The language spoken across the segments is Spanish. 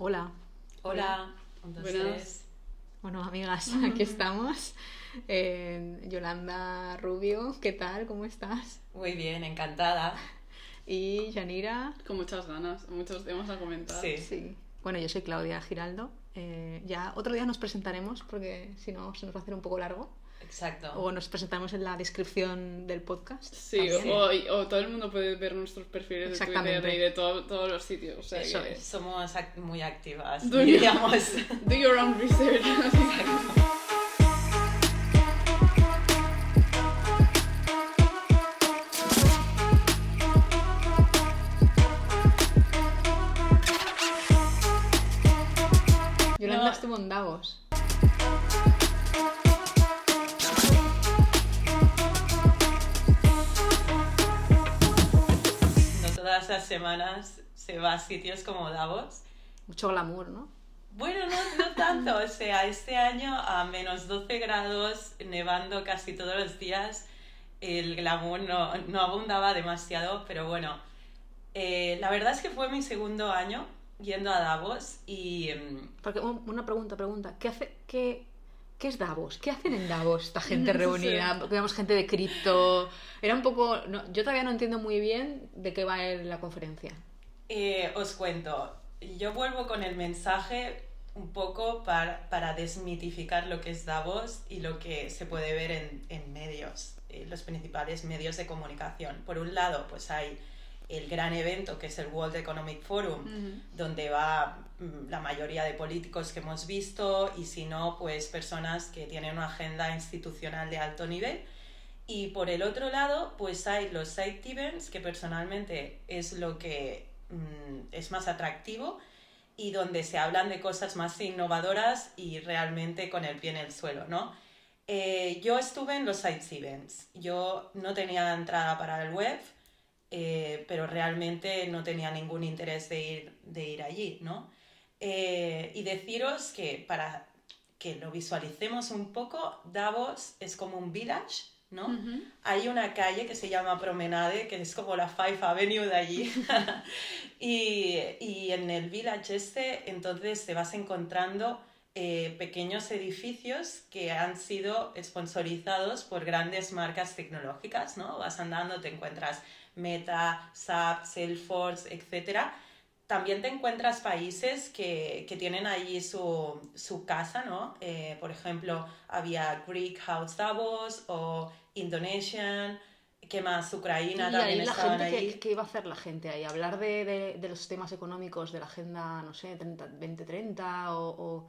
Hola. Hola. Buenas. Bueno, amigas, aquí estamos. Eh, Yolanda Rubio, ¿qué tal? ¿Cómo estás? Muy bien, encantada. Y Yanira. Con muchas ganas, muchos temas a comentar. Sí. Sí. Bueno, yo soy Claudia Giraldo. Eh, ya otro día nos presentaremos porque si no se nos va a hacer un poco largo. Exacto. O nos presentamos en la descripción del podcast. Sí, o, o todo el mundo puede ver nuestros perfiles de Exactamente. Twitter y de todo- todos los sitios. O sea Eso que- es. Somos ac- muy activas, Do you- diríamos. Do your own research. Yolanda No. estuvo en Davos. Todas las semanas se va a sitios como Davos. Mucho glamour, ¿no? Bueno, no, no tanto. O sea, este año a menos 12 grados, nevando casi todos los días, el glamour no, no abundaba demasiado, pero bueno. eh, la verdad es que fue mi segundo año yendo a Davos y... mm, Porque un- una pregunta, pregunta. ¿Qué hace, qué, qué es Davos? ¿Qué hacen en Davos esta gente reunida? Vemos gente de cripto. Era un poco. no, yo todavía no entiendo muy bien de qué va el- la conferencia. Eh, os cuento, yo vuelvo con el mensaje un poco para, para desmitificar lo que es Davos y lo que se puede ver en, en medios, eh, los principales medios de comunicación. Por un lado, pues hay el gran evento que es el World Economic Forum, Ujú. donde va mm, la mayoría de políticos que hemos visto y si no, pues personas que tienen una agenda institucional de alto nivel. Y por el otro lado, pues hay los side events, que personalmente es lo que mm, es más atractivo y donde se hablan de cosas más innovadoras y realmente con el pie en el suelo, ¿no? Eh, yo estuve en los side events. Yo no tenía entrada para el web, eh, pero realmente no tenía ningún interés de ir, de ir allí, ¿no? Eh, y deciros que para que lo visualicemos un poco, Davos es como un village, ¿no? Ujú. Hay una calle que se llama Promenade, que es como la Five Avenue de allí. y, y en el village este, entonces te vas encontrando eh, pequeños edificios que han sido sponsorizados por grandes marcas tecnológicas, ¿no? Vas andando, te encuentras Meta, SAP, Salesforce, etcétera. También te encuentras países que, que tienen allí su, su casa, ¿no? Eh, por ejemplo, había Greek House Davos o Indonesian, ¿qué más? Ucrania y también ahí la estaban gente, ahí. ¿qué, qué iba a hacer la gente ahí? ¿Hablar de, de- de los temas económicos de la agenda, no sé, 30 2030 o, o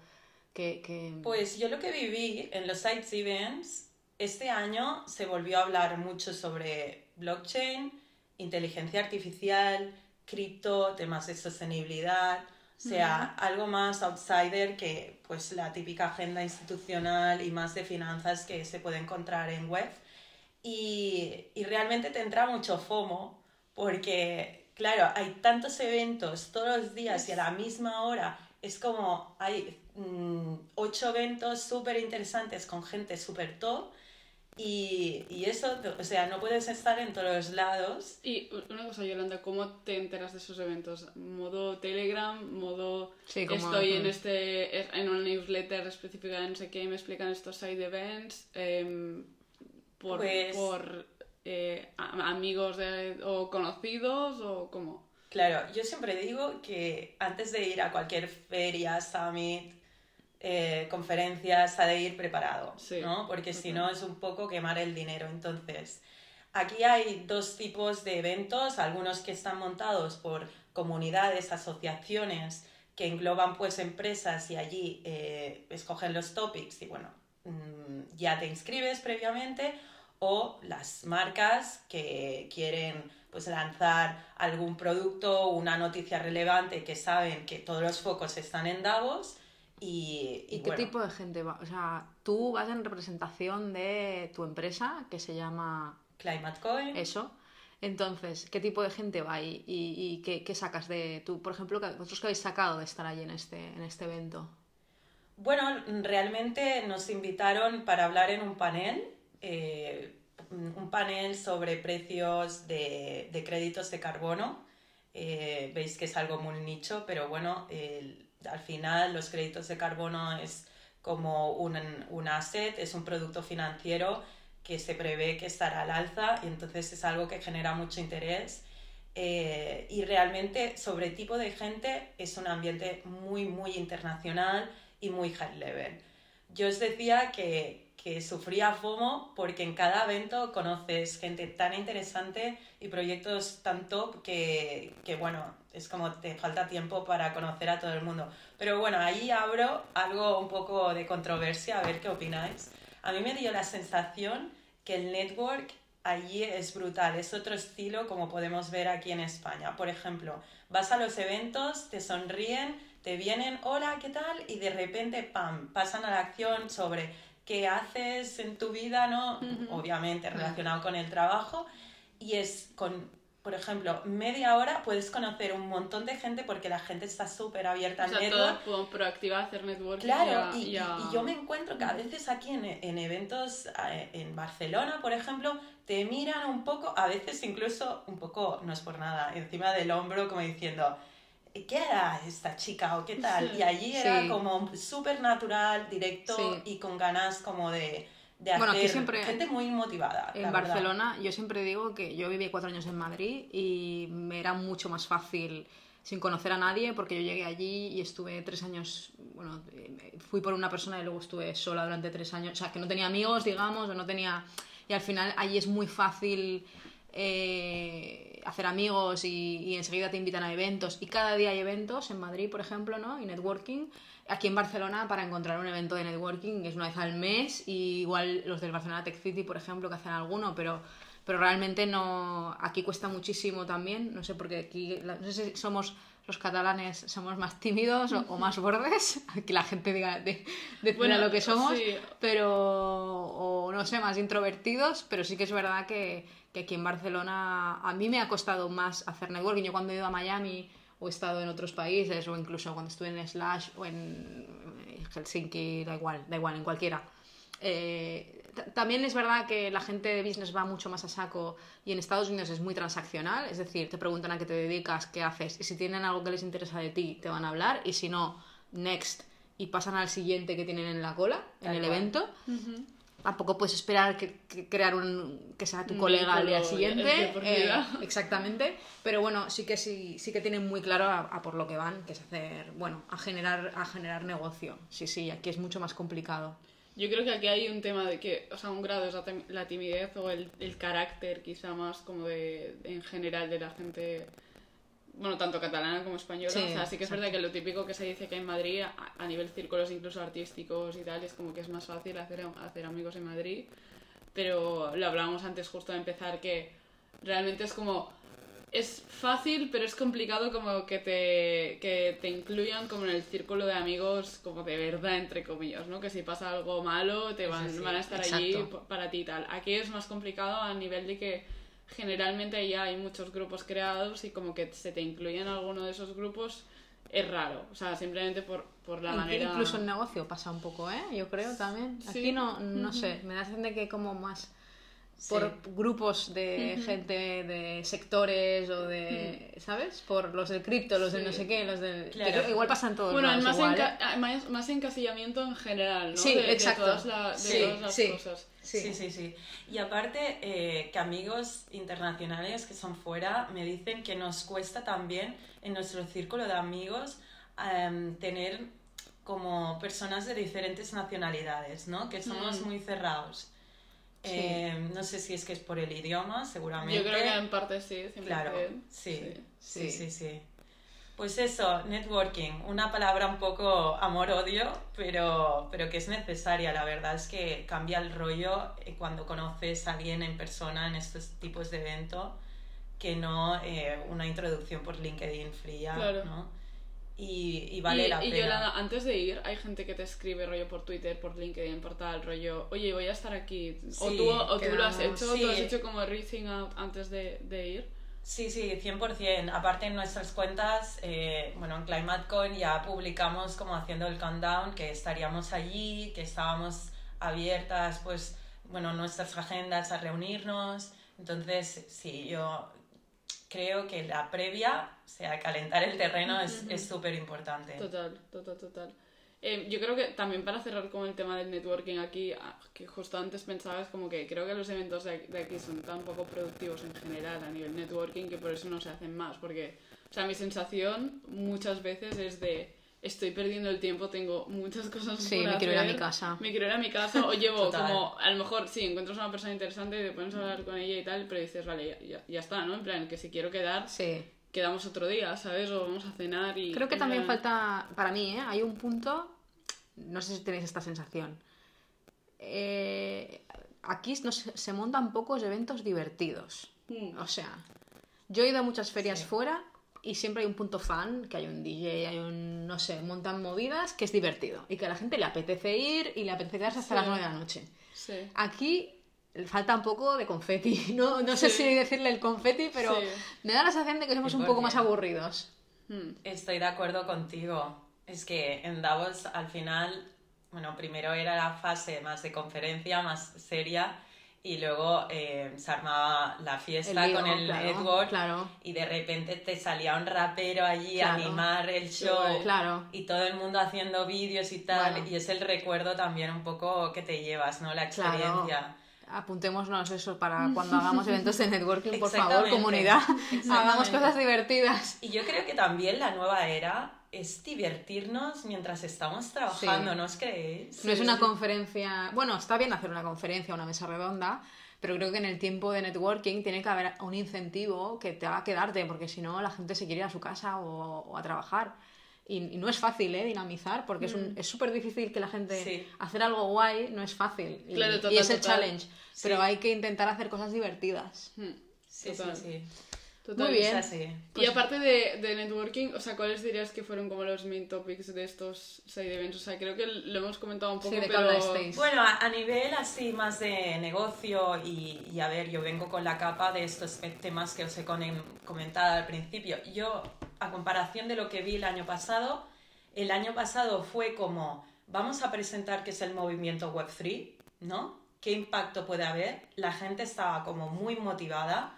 que, que- Pues yo lo que viví en los Sites Events, este año se volvió a hablar mucho sobre blockchain, inteligencia artificial, cripto, temas de sostenibilidad, o sea, algo más outsider que pues la típica agenda institucional y más de finanzas que se puede encontrar en web. Y, y realmente te entra mucho FOMO porque, claro, hay tantos eventos todos los días y a la misma hora. Es como hay mm, ocho eventos súper interesantes con gente súper top y, y eso, o sea, no puedes estar en todos los lados. Y una cosa, Yolanda, ¿cómo te enteras de esos eventos? ¿Modo Telegram? ¿Modo Sí, como- estoy en este en una newsletter específica de no sé qué y me explican estos side events? Em, ¿Por, Pues- por eh, amigos de- o conocidos o cómo? Claro, yo siempre digo que antes de ir a cualquier feria, summit, eh, conferencias, ha de ir preparado, Sí, ¿no? Porque si no es un poco quemar el dinero. Entonces, aquí hay dos tipos de eventos, algunos que están montados por comunidades, asociaciones que engloban pues empresas y allí eh, escogen los topics y bueno, mm, ya te inscribes previamente o las marcas que quieren pues lanzar algún producto o una noticia relevante que saben que todos los focos están en Davos y, ¿Y y qué bueno, tipo de gente va? O sea, tú vas en representación de tu empresa que se llama Climate Coin. eso. Entonces, ¿qué tipo de gente va y, y, qué, qué sacas de tú, por ejemplo, vosotros que habéis sacado de estar allí en este, en este evento? Bueno, realmente nos invitaron para hablar en un panel, eh, un panel sobre precios de, de créditos de carbono. Eh, veis que es algo muy nicho, pero bueno, al final los créditos de carbono es como un, un asset, es un producto financiero que se prevé que estará al alza y entonces es algo que genera mucho interés. Eh, y realmente sobre tipo de gente es un ambiente muy, muy internacional y muy high level. Yo os decía que, que sufría FOMO porque en cada evento conoces gente tan interesante y proyectos tan top que, que, bueno, es como te falta tiempo para conocer a todo el mundo. Pero bueno, ahí abro algo un poco de controversia, a ver qué opináis. A mí me dio la sensación que el network allí es brutal, es otro estilo como podemos ver aquí en España. Por ejemplo, vas a los eventos, te sonríen, te vienen, hola, ¿qué tal? Y de repente, ¡pam!, pasan a la acción sobre qué haces en tu vida, ¿no? Obviamente relacionado con el trabajo. Y es con por ejemplo, media hora puedes conocer un montón de gente porque la gente está súper abierta al network. Todo proactiva hacer networking. Claro, y, yo me encuentro que a veces aquí en, en, eventos eh, en Barcelona, por ejemplo, te miran un poco, a veces incluso un poco, no es por nada, encima del hombro como diciendo, ¿qué era esta chica o qué tal? y allí era como súper natural, directo y con ganas como de bueno, aquí siempre, gente muy motivada. En Barcelona, yo siempre digo que yo viví cuatro años en Madrid y me era mucho más fácil sin conocer a nadie porque yo llegué allí y estuve tres años, bueno, fui por una persona y luego estuve sola durante tres años, o sea, que no tenía amigos, digamos, o no tenía... Y al final allí es muy fácil eh, hacer amigos y, y enseguida te invitan a eventos. Y cada día hay eventos en Madrid, por ejemplo, ¿no? Y networking. Aquí en Barcelona para encontrar un evento de networking es una vez al mes. Y igual los del Barcelona Tech City, por ejemplo, que hacen alguno, pero, pero realmente no, aquí cuesta muchísimo también, no sé, porque aquí, no sé si somos los catalanes somos más tímidos o, más bordes, que la gente diga de, de bueno, lo que somos, pero, o no sé, más introvertidos, pero sí que es verdad que, que aquí en Barcelona a mí me ha costado más hacer networking. Yo cuando he ido a Miami o he estado en otros países o incluso cuando estuve en Slash o en Helsinki, da igual, da igual, en cualquiera. Eh, también es verdad que la gente de business va mucho más a saco y en Estados Unidos es muy transaccional, es decir, te preguntan a qué te dedicas, qué haces y si tienen algo que les interesa de ti, te van a hablar y si no, next y pasan al siguiente que tienen en la cola, en el evento tampoco puedes esperar que, crear un que sea tu colega al día siguiente eh, exactamente pero bueno sí que sí sí que tienen muy claro a, por lo que van que es hacer bueno a generar a generar negocio. Sí sí aquí es mucho más complicado yo creo que aquí hay un tema de que o sea un grado es la, timidez o el, el, carácter quizá más como de en general de la gente bueno, tanto catalana como española. o sea, sí que es verdad que lo típico que se dice que en Madrid, a, nivel círculos incluso artísticos y tal, es como que es más fácil hacer, hacer amigos en Madrid. Pero lo hablábamos antes justo de empezar, que realmente es como... Es fácil, pero es complicado como que te, que te incluyan como en el círculo de amigos como de verdad, entre comillas, ¿no? Que si pasa algo malo, te van, van a estar allí para ti y tal. Aquí es más complicado a nivel de que generalmente ya hay muchos grupos creados y como que se te incluye en alguno de esos grupos es raro, o sea, simplemente por, por la manera... Incluso en negocio pasa un poco, ¿eh? Yo creo también. Aquí no, no sé, me da la sensación de que como más por grupos de gente de sectores o de, ¿sabes? Por los del cripto, los del no sé qué, los del... igual pasan todos Bueno, más, ¿eh? más, más, encasillamiento en general, ¿no? Sí, exacto. De, todas, las cosas. Sí. sí, sí, Y aparte eh, que amigos internacionales que son fuera me dicen que nos cuesta también en nuestro círculo de amigos em, tener como personas de diferentes nacionalidades, ¿no? Que somos mm. muy cerrados. Em, no sé si es que es por el idioma, seguramente. Yo creo que en parte sí. Claro, sí, sí, sí, sí. Pues eso, networking, una palabra un poco amor-odio, pero, pero que es necesaria. La verdad es que cambia el rollo eh, cuando conoces a alguien en persona en estos tipos de eventos que no eh, una introducción por LinkedIn fría, ¿no? Y, y, vale la pena. Y Yolanda, antes de ir, hay gente que te escribe rollo por Twitter, por LinkedIn, por tal, rollo, oye, voy a estar aquí. o tú, o tú lo has hecho, tú has hecho como reaching out antes de, de ir. Sí, sí, 100%. Aparte en nuestras cuentas, eh, bueno, en ClimateCon ya publicamos como haciendo el countdown que estaríamos allí, que estábamos abiertas, pues, bueno, nuestras agendas a reunirnos. Entonces, sí, yo creo que la previa, o sea, calentar el terreno es súper importante. Total, total, total. Eh, yo creo que también para cerrar con el tema del networking aquí, ah, que justo antes pensabas como que creo que los eventos de aquí son tan poco productivos en general a nivel networking que por eso no se hacen más, porque, o sea, mi sensación muchas veces es de estoy perdiendo el tiempo, tengo muchas cosas sí, me quiero ir a mi casa. Me quiero ir a mi casa o llevo como, a lo mejor sí, encuentras una persona interesante y te pones a hablar con ella y tal, pero dices, vale, ya, ya, está, ¿no? En plan, que si quiero quedar, sí. quedamos otro día, ¿sabes? O vamos a cenar y... Creo que también falta, para mí, ¿eh? Hay un punto no sé si tenéis esta sensación. Eh, aquí se montan pocos eventos divertidos. Hmm. O sea, yo he ido a muchas ferias fuera y siempre hay un punto fan, que hay un DJ, hay un, no sé, montan movidas que es divertido y que a la gente le apetece ir y le apetece quedarse hasta las 9 de la noche. Aquí falta un poco de confeti, no, no sé si decirle el confeti, pero me da la sensación de que somos un poco más aburridos. Hmm. Estoy de acuerdo contigo. Es que en Davos al final, bueno, primero era la fase más de conferencia, más seria, y luego eh, se armaba la fiesta con el Edward y de repente te salía un rapero allí a animar el show y todo el mundo haciendo vídeos y tal y es el recuerdo también un poco que te llevas, ¿no? La experiencia. Apuntémonos eso para cuando hagamos eventos de networking, por favor, comunidad. Hagamos cosas divertidas. Y yo creo que también la nueva era es divertirnos mientras estamos trabajando, ¿no os creéis? No es una conferencia, bueno, está bien hacer una conferencia, una mesa redonda, pero creo que en el tiempo de networking tiene que haber un incentivo que te haga quedarte, porque si no la gente se quiere ir a su casa o, a trabajar. Y, no es fácil ¿eh? dinamizar, porque mm. es súper difícil que la gente... Hacer algo guay no es fácil. Y, y es el challenge. Pero hay que intentar hacer cosas divertidas. Mm. Sí, sí, sí. Muy bien. y pues aparte de, de, networking, o sea, ¿cuáles dirías que fueron como los main topics de estos side events? O sea, creo que lo hemos comentado un poco, pero... Bueno, a, nivel así más de negocio y, y, a ver, yo vengo con la capa de estos temas que os he comentado al principio. Yo, a comparación de lo que vi el año pasado, el año pasado fue como, vamos a presentar qué es el movimiento Web3, ¿no? ¿Qué impacto puede haber? La gente estaba como muy motivada.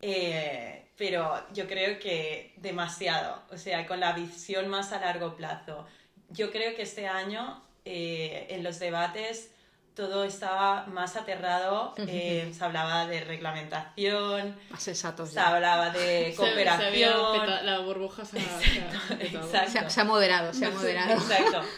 Eh, pero yo creo que demasiado, o sea, con la visión más a largo plazo. Yo creo que este año eh, en los debates todo estaba más aterrado, eh, se hablaba de reglamentación, se hablaba de cooperación. la burbuja se ha, se ha, moderado, se ha moderado. Exacto.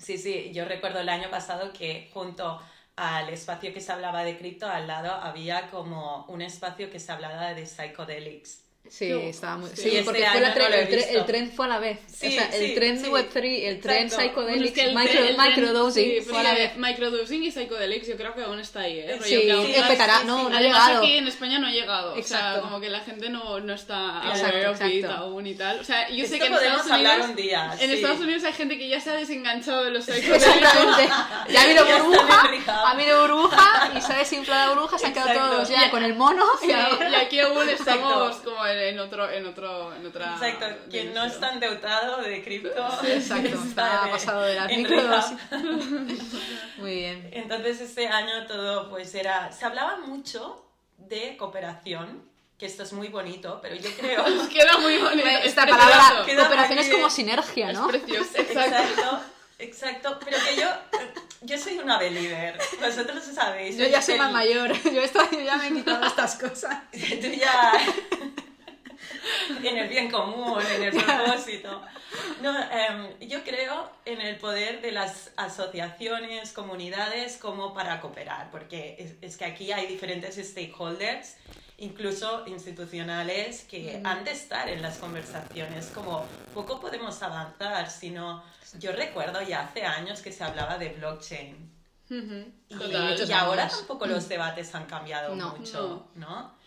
Sí, sí, yo recuerdo el año pasado que junto al espacio que se hablaba de cripto, al lado había como un espacio que se hablaba de psychedelics. Sí, estaba muy... Sí, este porque fue el, tren fue a la vez. o sea, el tren de Web3, el tren Psychedelics, el micro, microdosing fue a la vez. Microdosing y Psychedelics yo creo que aún está ahí, ¿eh? Sí, que petará, no, no ha llegado. aquí en España no ha llegado. Exacto. O sea, como que la gente no, no está aware of it aún y tal. O sea, yo sé que en Estados Unidos... Un día, en Estados Unidos hay gente que ya se ha desenganchado de los Psychedelics. Exactamente. Ya ha habido burbuja, ha habido burbuja y se ha desinflado la burbuja, se han quedado todos ya con el mono. Y aquí aún estamos como en otro, en otro, en otra. Exacto, quien no está endeudado de cripto. exacto, está, pasado de la microdosis. Muy bien. Entonces este año todo pues era, se hablaba mucho de cooperación, que esto es muy bonito, pero yo creo... queda muy bonito. Esta palabra, cooperación es como sinergia, ¿no? Es precioso. Exacto. Exacto, pero que yo, yo soy una believer, vosotros sabéis. Yo ya soy más mayor, yo, estoy, yo ya me he quitado estas cosas. Tú ya... en el bien común, en el propósito. No, em, yo creo en el poder de las asociaciones, comunidades como para cooperar, porque es, que aquí hay diferentes stakeholders, incluso institucionales, que han de estar en las conversaciones, como poco podemos avanzar, sino yo recuerdo ya hace años que se hablaba de blockchain. y, ahora tampoco los debates han cambiado mucho, ¿no?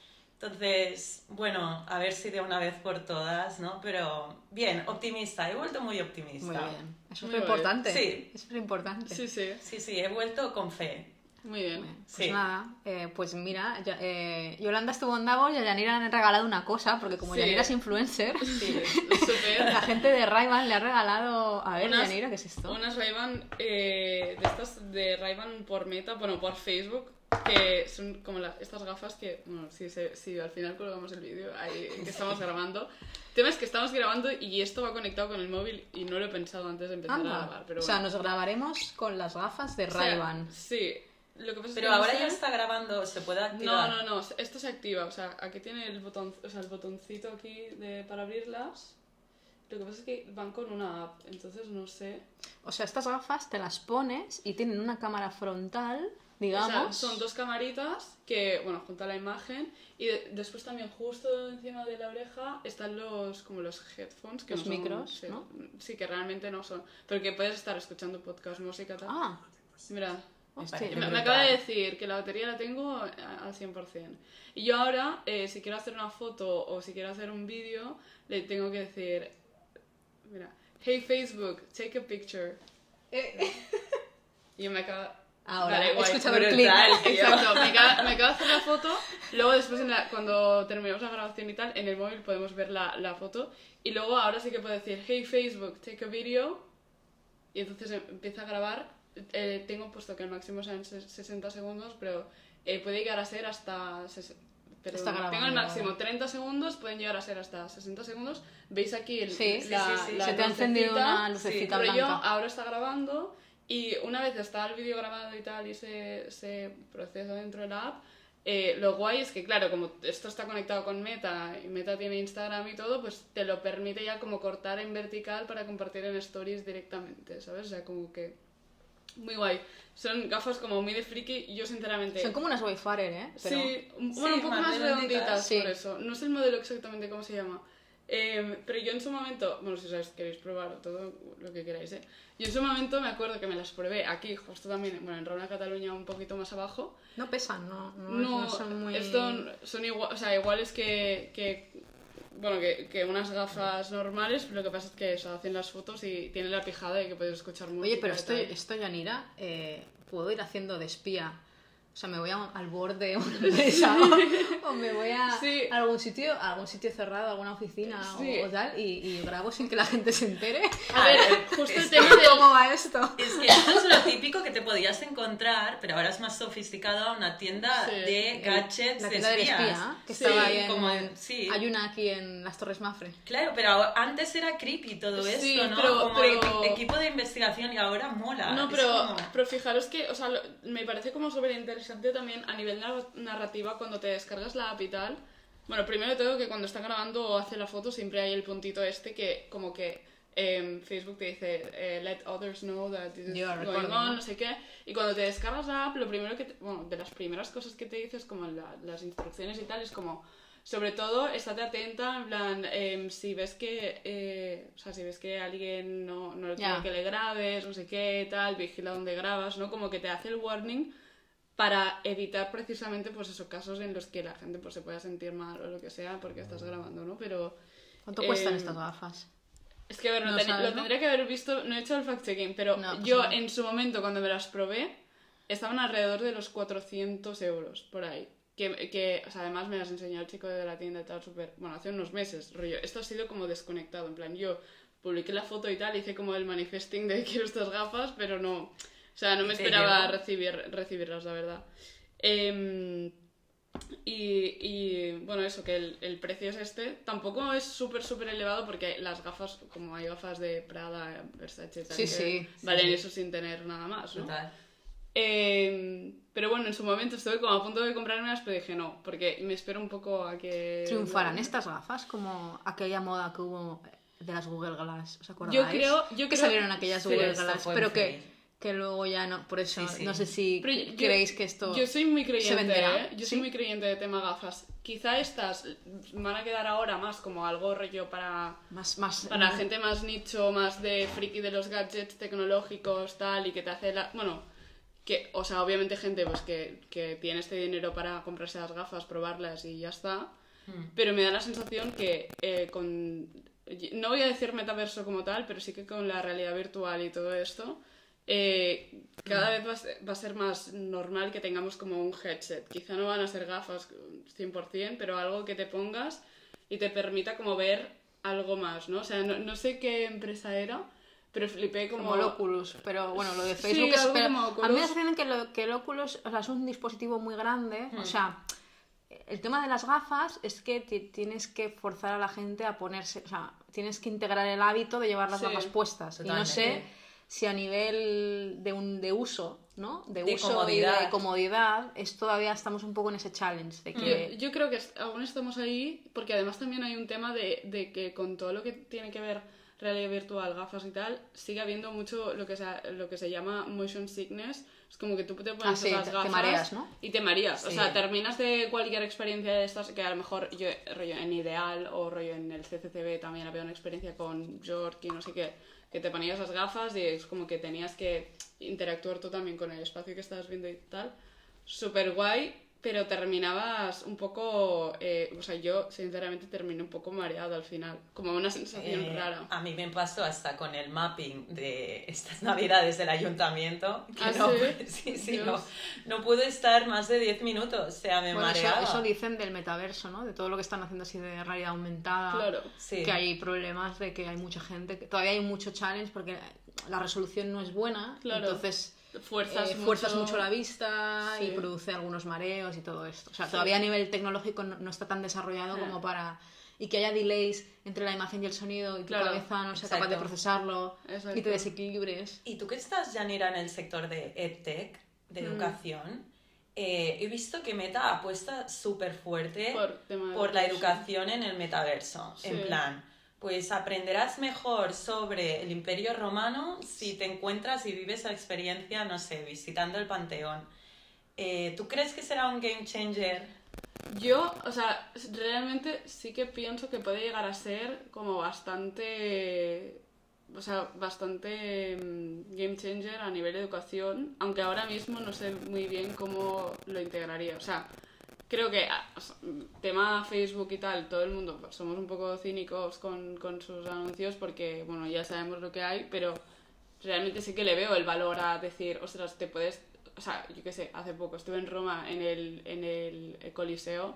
Entonces, bueno, a ver si de una vez por todas, ¿no? Pero bien, optimista, he vuelto muy optimista. Muy bien, eso es muy importante. Sí. Eso es importante. Sí, sí. Sí, sí, he vuelto con fe. Muy bien. Pues Sí. nada, eh, pues mira, ya- eh, Yolanda estuvo en Davos y a Yanira le han regalado una cosa, porque como Sí. Yanira es influencer, Sí. Súper. la gente de ray le ha regalado... A ver, Unas- Yanira, ¿qué es esto? Unas Ray-Ban eh, de estas de Ray-Ban por Meta, bueno, por Facebook, que son como las, estas gafas que, bueno, si, se- si al final colgamos el vídeo ahí que estamos grabando. El tema es que estamos grabando y esto va conectado con el móvil y no lo he pensado antes de empezar Anda. a grabar. Pero o sea, bueno. nos grabaremos con las gafas de O sea, Sí. Lo que pasa es Pero que no ahora ya está grabando, se puede No, activar. no, no, esto se activa, o sea, aquí tiene el botón, o sea, el botoncito aquí de, para abrirlas. Lo que pasa es que van con una app, entonces no sé. O sea, estas gafas te las pones y tienen una cámara frontal, O digamos. sea, son dos camaritas que, bueno, junto a la imagen y de- después también justo encima de la oreja están los como los headphones que Los no son- micros, sí, ¿no? Sí, que realmente no son, porque puedes estar escuchando podcast, música tal. Ah, Mira, Me hostia. me, me acaba de decir que la batería la tengo a- al 100%. Y yo ahora, eh, si quiero hacer una foto o si quiero hacer un vídeo, le tengo que decir, mira, hey Facebook, take a picture. Y me acaba... Ahora, Vale, he guay. escuchado el clip. Exacto, me acaba, me de hacer la foto, luego después en la- cuando terminemos la grabación y tal, en el móvil podemos ver la, la foto y luego ahora sí que puedo decir, hey Facebook, take a video y entonces em- empieza a grabar, Eh, tengo puesto que el máximo sean ses- 60 segundos, pero eh, puede llegar a ser hasta... perdón, Está grabando tengo el máximo ahora. 30 segundos, pueden llegar a ser hasta 60 segundos. ¿Veis aquí el, Sí, sí, la, sí, sí. la Se te ha encendido una lucecita blanca. ahora está grabando y una vez está el vídeo grabado y tal y se, se procesa dentro de la app, eh, lo guay es que, claro, como esto está conectado con Meta y Meta tiene Instagram y todo, pues te lo permite ya como cortar en vertical para compartir en stories directamente, ¿sabes? O sea, como que muy guay. Son gafas como muy de friki yo sinceramente... Son como unas Wayfarer, ¿eh? Pero... Sí, bueno, un poco más más redonditas. redonditas Sí. por eso. No sé el modelo exactamente cómo se llama. Eh, pero yo en su momento, bueno, si sabéis, queréis probar todo lo que queráis, ¿eh? Yo en su momento me acuerdo que me las probé aquí, justo también, bueno, en Rauna Cataluña, un poquito más abajo. No pesan, no, no, No, no son muy... esto son igual, o sea, iguales que, que bueno, que, que unas gafas normales, lo que pasa es que eso, hacen las fotos y tienen la pijada y que puedes escuchar música. Oye, pero esto, esto Yanira, eh, puedo ir haciendo de espía. O sea, me voy a- al borde de una empresa o, o me voy a, Sí. a algún sitio, a algún sitio cerrado, alguna oficina o- Sí. o, tal, y, y grabo sin que la gente se entere. A ver, justo el tema ¿Cómo del... va esto? Es que esto es lo típico que te podías encontrar, pero ahora es más sofisticado a una tienda Sí. de gadgets La de tienda del espías. espía, que Sí, estaba ahí en, como en- sí. Hay una aquí en las Torres Mafre. Claro, pero antes era creepy todo Sí, esto, ¿no? pero- como pero- equi- equipo de investigación y ahora mola. No, pero, como- pero fijaros que, o sea, lo- me parece como súper interesante también a nivel nar- narrativa cuando te descargas la app y tal. Bueno, primero todo que cuando está grabando o hace la foto siempre hay el puntito este que como que em, Facebook te dice eh, let others know that this is going on, ¿no? sé qué. Y cuando te descargas la app, lo primero que, te- bueno, de las primeras cosas que te dices como la- las instrucciones y tal es como sobre todo, estate atenta, en plan, em, si ves que, eh, o sea, si ves que alguien no, no quiere Ya. que le grabes, no sé qué, tal, vigila donde grabas, ¿no? Como que te hace el warning para evitar precisamente, pues, esos casos en los que la gente, pues, se pueda sentir mal o lo que sea porque estás grabando, ¿no? Pero ¿Cuánto cuestan Eh, estas gafas? es que, a ver, lo, No ten- sabes, lo ¿no? tendría que haber visto, no he hecho el fact-checking, pero No, pues yo no. en su momento, cuando me las probé, estaban alrededor de los 400 euros, por ahí. Que, que o sea, además me las enseñó el chico de la tienda y tal, súper... Bueno, hace unos meses, rollo. Esto ha sido como desconectado, en plan, yo publiqué la foto y tal, hice como el manifesting de quiero estas gafas, pero no... O sea, no me ¿Y te esperaba recibir, recibirlas, la verdad. Em, y, y, bueno, eso, que el, el precio es este. Tampoco es súper, súper elevado porque las gafas, como hay gafas de Prada, Versace, tal, Sí, que sí, valen sí. eso sin tener nada más, ¿no? Total. Eh, pero bueno, en su momento estuve como a punto de comprármelas, pero dije no, porque me espero un poco a que... ¿Triunfarán estas gafas como aquella moda que hubo de las Google Glass? ¿Os acordáis? Yo creo- yo que creo- salieron aquellas Google Glass, pero que. Que luego ya no. Por eso, Sí, sí. no sé si Pero yo- creéis que esto. Yo soy muy se creyente, venderá, ¿eh? Yo ¿sí? soy muy creyente de tema gafas. Quizá estas van a quedar ahora más como algo rollo para... Más, más, Para gente más nicho, más de friki de los gadgets tecnológicos, tal, y que te hace la... Bueno, que, o sea, obviamente gente pues que, que tiene este dinero para comprarse las gafas, probarlas y ya está. Mm. Pero me da la sensación que eh, con... No voy a decir metaverso como tal, pero sí que con la realidad virtual y todo esto, eh, cada vez va a, ser, más normal que tengamos como un headset. Quizá no van a ser gafas 100%, pero algo que te pongas y te permita como ver algo más, ¿no? O sea, no, sé qué empresa era, pero flipé como... Como el Oculus, pero bueno, lo de Facebook es... a mí me hace que, lo, que el Oculus o sea, es un dispositivo muy grande, o hmm. sea el tema de las gafas es que tienes que forzar a la gente a ponerse, o sea, tienes que integrar el hábito de llevar las gafas puestas. Y no sé si a nivel de, un, de uso, ¿no? De, uso comodidad. y de comodidad, es todavía estamos un poco en ese challenge. De que... yo, creo que aún estamos ahí, porque además también hay un tema de, de que con todo lo que tiene que ver realidad virtual, gafas y tal, sigue habiendo mucho lo que se, lo que se llama motion sickness. Es como que tú te pones ah, las gafas mareas, ¿no? y te mareas. O sea, terminas de cualquier experiencia de estas, que a lo mejor yo, rollo en Ideal o rollo en el CCCB también había una experiencia con York y no sé qué, que te ponías las gafas y es como que tenías que interactuar tú también con el espacio que estabas viendo y tal. Súper guay, pero terminabas un poco, eh, o sea, yo sinceramente terminé un poco mareado al final, como una sensación eh, rara. A mí me pasó hasta con el mapping de estas navidades del ayuntamiento, que ¿Ah, no, sí? sí, no, no, pude estar más de 10 minutos, o sea, me mareaba. Eso, dicen del metaverso, ¿no? De todo lo que están haciendo así de realidad aumentada, claro. que hay problemas de que hay mucha gente, que todavía hay mucho challenge porque la resolución no es buena, claro. entonces fuerzas, eh, fuerzas mucho... la vista y produce algunos mareos y todo esto. O sea, todavía a nivel tecnológico no, está tan desarrollado como para... Y que haya delays entre la imagen y el sonido y tu cabeza no sea capaz de procesarlo y te desequilibres. Y tú que estás, Janira, en el sector de EdTech, de mm. educación, eh, he visto que Meta apuesta súper fuerte por, la educación en el metaverso. En plan, pues aprenderás mejor sobre el Imperio Romano si te encuentras y vives la experiencia, no sé, visitando el Panteón. Eh, ¿Tú crees que será un game changer? Yo, o sea, realmente sí que pienso que puede llegar a ser como bastante, o sea, bastante mm, game changer a nivel de educación, aunque ahora mismo no sé muy bien cómo lo integraría. O sea, creo que ah, tema Facebook y tal, todo el mundo pues, somos un poco cínicos con, con, sus anuncios porque, bueno, ya sabemos lo que hay, pero realmente sí que le veo el valor a decir, ostras, te puedes, o sea, yo qué sé, hace poco estuve en Roma en el, en el Coliseo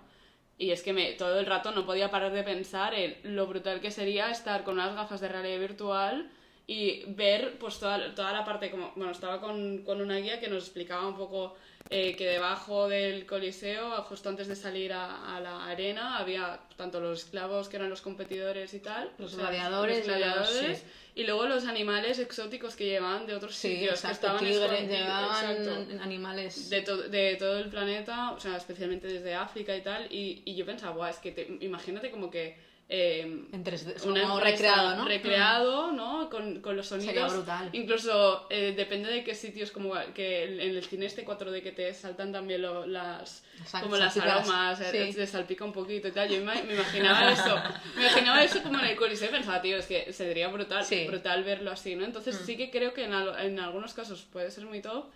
y es que me, todo el rato no podía parar de pensar en lo brutal que sería estar con unas gafas de realidad virtual y ver pues toda, toda la parte como, bueno, estaba con, con una guía que nos explicaba un poco eh, que debajo del Coliseo, justo antes de salir a, la arena, había tanto los esclavos que eran los competidores y tal, los gladiadores, gladiadores y luego los animales exóticos que llevaban de otros sitios, que estaban llevaban animales. de, de, todo el planeta, o sea, especialmente desde África y tal, y, y yo pensaba, guau, es que te, imagínate como que eh, en 3D, recreado, ¿no? Recreado, ¿no? Con, con los sonidos. Sería brutal. Incluso eh, depende de qué sitios, como que en el cine este 4D que te saltan también lo, las como las aromas, eh, te salpica un poquito y tal. Yo me, imaginaba eso. Me imaginaba eso como en el Coliseo y pensaba, tío, es que sería brutal, brutal verlo así, ¿no? Entonces mm. sí que creo que en, en algunos casos puede ser muy top.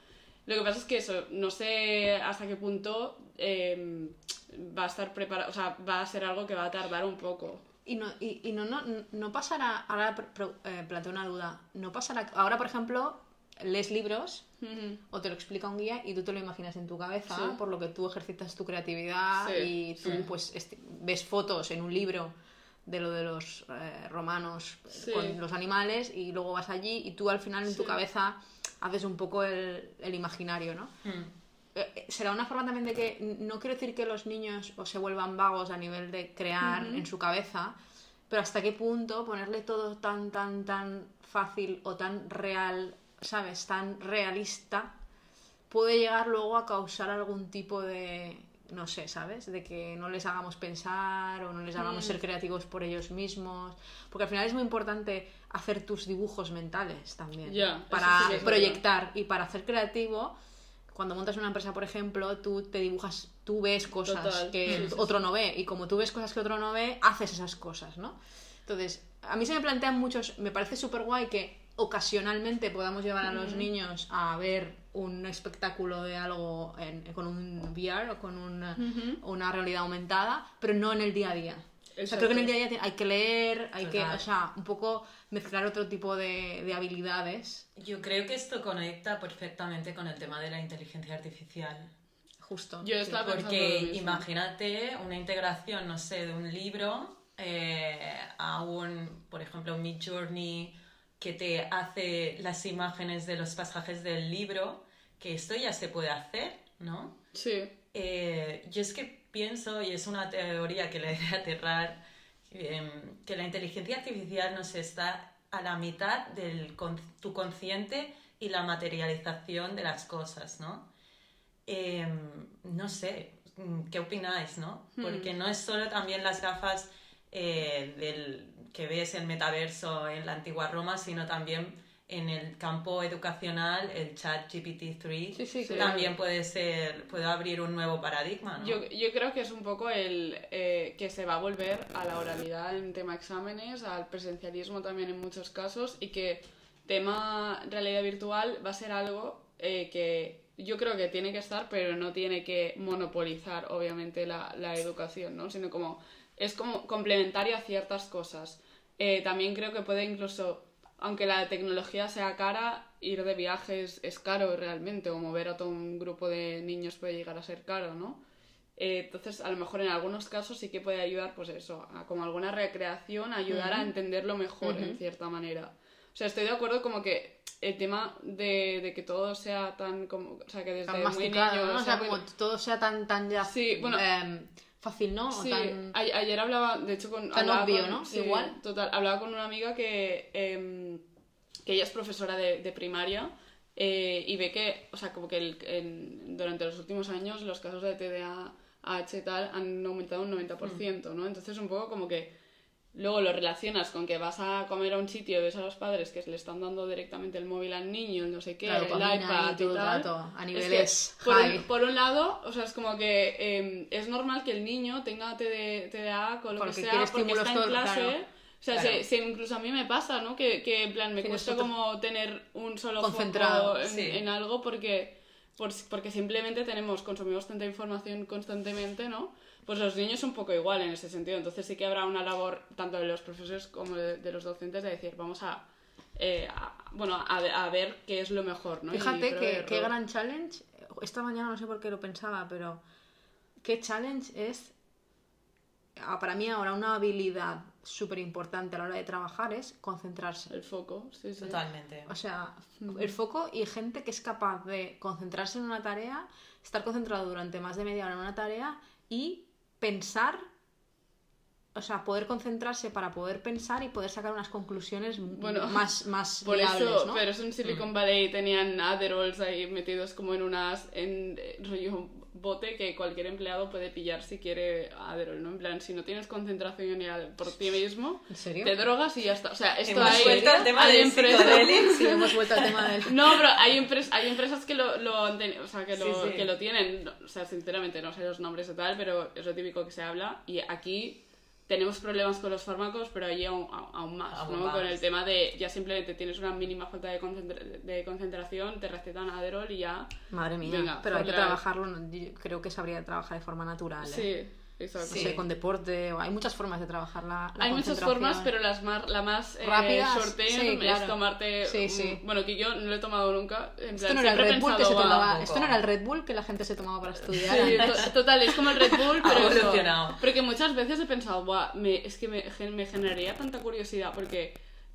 Lo que pasa es que eso, no sé hasta qué punto eh, va a estar preparado, o sea, va a ser algo que va a tardar un poco. Y no, y, y no, no, no pasará, ahora eh, planteo una duda, no pasará, ahora por ejemplo, lees libros o te lo explica un guía y tú te lo imaginas en tu cabeza, por lo que tú ejercitas tu creatividad y tú pues ves fotos en un libro de lo de los eh, romanos con los animales y luego vas allí y tú al final en tu cabeza haces un poco el, el imaginario, ¿no? Mm. Eh, eh, será una forma también de que no quiero decir que los niños o se vuelvan vagos a nivel de crear en su cabeza, pero hasta qué punto ponerle todo tan, tan, tan fácil o tan real, ¿sabes? Tan realista, puede llegar luego a causar algún tipo de, no sé, ¿sabes? De que no les hagamos pensar o no les hagamos ser mm. creativos por ellos mismos. Porque al final es muy importante hacer tus dibujos mentales también. para proyectar y para hacer creativo cuando montas una empresa, por ejemplo, tú te dibujas, tú ves cosas que otro no ve y como tú ves cosas que otro no ve, haces esas cosas, ¿no? Entonces, a mí se me plantean muchos, me parece súper guay que ocasionalmente podamos llevar a los niños a ver un espectáculo de algo con un VR o con una realidad aumentada, pero no en el día a día. O sea, creo que en el día a día hay que leer, hay que, o sea, un poco mezclar otro tipo de, de habilidades. Yo creo que esto conecta perfectamente con el tema de la inteligencia artificial. Justo. Yo lo Porque imagínate una integración, no sé, de un libro eh, a un, por ejemplo, Mid Journey que te hace las imágenes de los pasajes del libro, que esto ya se puede hacer, ¿no? Sí. Eh, yo es que pienso, y es una teoría que le debe aterrar, em, que la inteligencia artificial nos está a la mitad de tu consciente y la materialización de las cosas, ¿no? Em, no sé, ¿qué opináis, no? Porque no es solo también las gafas eh, del, que ves el metaverso en la antigua Roma, sino también en el campo educacional, el chat GPT-3 Sí, sí, también puede ser, puede abrir un nuevo paradigma, ¿no? Yo, yo creo que es un poco el eh, que se va a volver a la oralidad en tema exámenes, al presencialismo también en muchos casos y que tema realidad virtual va a ser algo eh, que yo creo que tiene que estar, pero no tiene que monopolizar obviamente la, la educación, ¿no? Sino como es como complementario a ciertas cosas. Eh, también creo que puede incluso, aunque la tecnología sea cara, ir de viajes es caro realmente, o mover a todo un grupo de niños puede llegar a ser caro, ¿no? Eh, entonces, a lo mejor en algunos casos sí que puede ayudar, pues eso, a como alguna recreación, a ayudar a entenderlo mejor, en cierta manera. O sea, estoy de acuerdo como que el tema de, de que todo sea tan como, o sea, que desde tan muy niño ¿no? O sea muy- como todo sea tan, tan ya Sí, bueno. em, fácil, ¿no? O Sí, tan- ayer hablaba, de hecho, con. Tan obvio, con- ¿no? sí, Igual. Total, hablaba con una amiga que, em, que ella es profesora de, de primaria eh, y ve que, o sea, como que el- en- durante los últimos años los casos de TDAH y tal han aumentado un 90%, ¿no? Entonces, un poco como que. Luego lo relacionas con que vas a comer a un sitio y ves a los padres que le están dando directamente el móvil al niño, el no sé qué, Claro, el iPad ahí todo y el tal. rato, a Es que, niveles por, un, por un lado, o sea, es como que eh, es normal que el niño tenga TD TDA con lo Porque que sea, porque está en todo- clase. claro. O sea, Claro. incluso a mí me pasa, ¿no? Que, que en plan me cuesta como tener un solo Concentrado, foco en, sí. en algo porque, por- porque simplemente tenemos, consumimos tanta información constantemente, ¿no? Pues los niños un poco igual en ese sentido. Entonces sí que habrá una labor tanto de los profesores como de, de los docentes de decir, vamos a, eh, a- bueno, a, a ver qué es lo mejor, ¿no? Fíjate que, qué gran challenge. Esta mañana no sé por qué lo pensaba, pero qué challenge es. ah, Para mí ahora una habilidad súper importante a la hora de trabajar es concentrarse. El foco, sí, sí. Totalmente. O sea, el foco y gente que es capaz de concentrarse en una tarea, estar concentrado durante más de media hora en una tarea y pensar, o sea, poder concentrarse para poder pensar y poder sacar unas conclusiones Bueno, más, más Por viables, eso, ¿no? pero eso en Silicon Valley tenían Adderalls ahí metidos como en unas, en eh, rollo bote que cualquier empleado puede pillar si quiere Adderall, ¿no? En plan, si no tienes concentración por ti mismo, ¿En serio? te drogas y ya está. O sea, esto Hemos hay, vuelto al tema hay del empresas... Sí, hemos vuelto al tema del... No, pero hay, empres- hay empresas que lo, lo, o sea, que, lo, Sí, sí. que lo tienen. O sea, sinceramente no sé los nombres y tal, pero es lo típico que se habla. Y aquí tenemos problemas con los fármacos, pero allí aún, aún más, Aún ¿no? más. Con el tema de ya simplemente tienes una mínima falta de, concentra- de concentración, te recetan Adderall y ya. Madre mía, Venga, pero hay que trabajarlo, yo creo que sabría de trabajar de forma natural. ¿eh? Sí, exacto. No sé, con deporte, o hay muchas formas de trabajar la, la Hay muchas formas, pero las más, la más eh, Rápidas, short term sí, claro. es tomarte. Sí, un- sí. bueno, que yo no lo he tomado nunca. En Esto plan, no, era el Red Bull que se pensado, "Buah, tomaba, esto no era el Red Bull que la gente se tomaba para estudiar. Sí, to- total, es como el Red Bull, pero evolucionado. Porque muchas veces he pensado, Buah, me, es que me, gen- me generaría tanta curiosidad, porque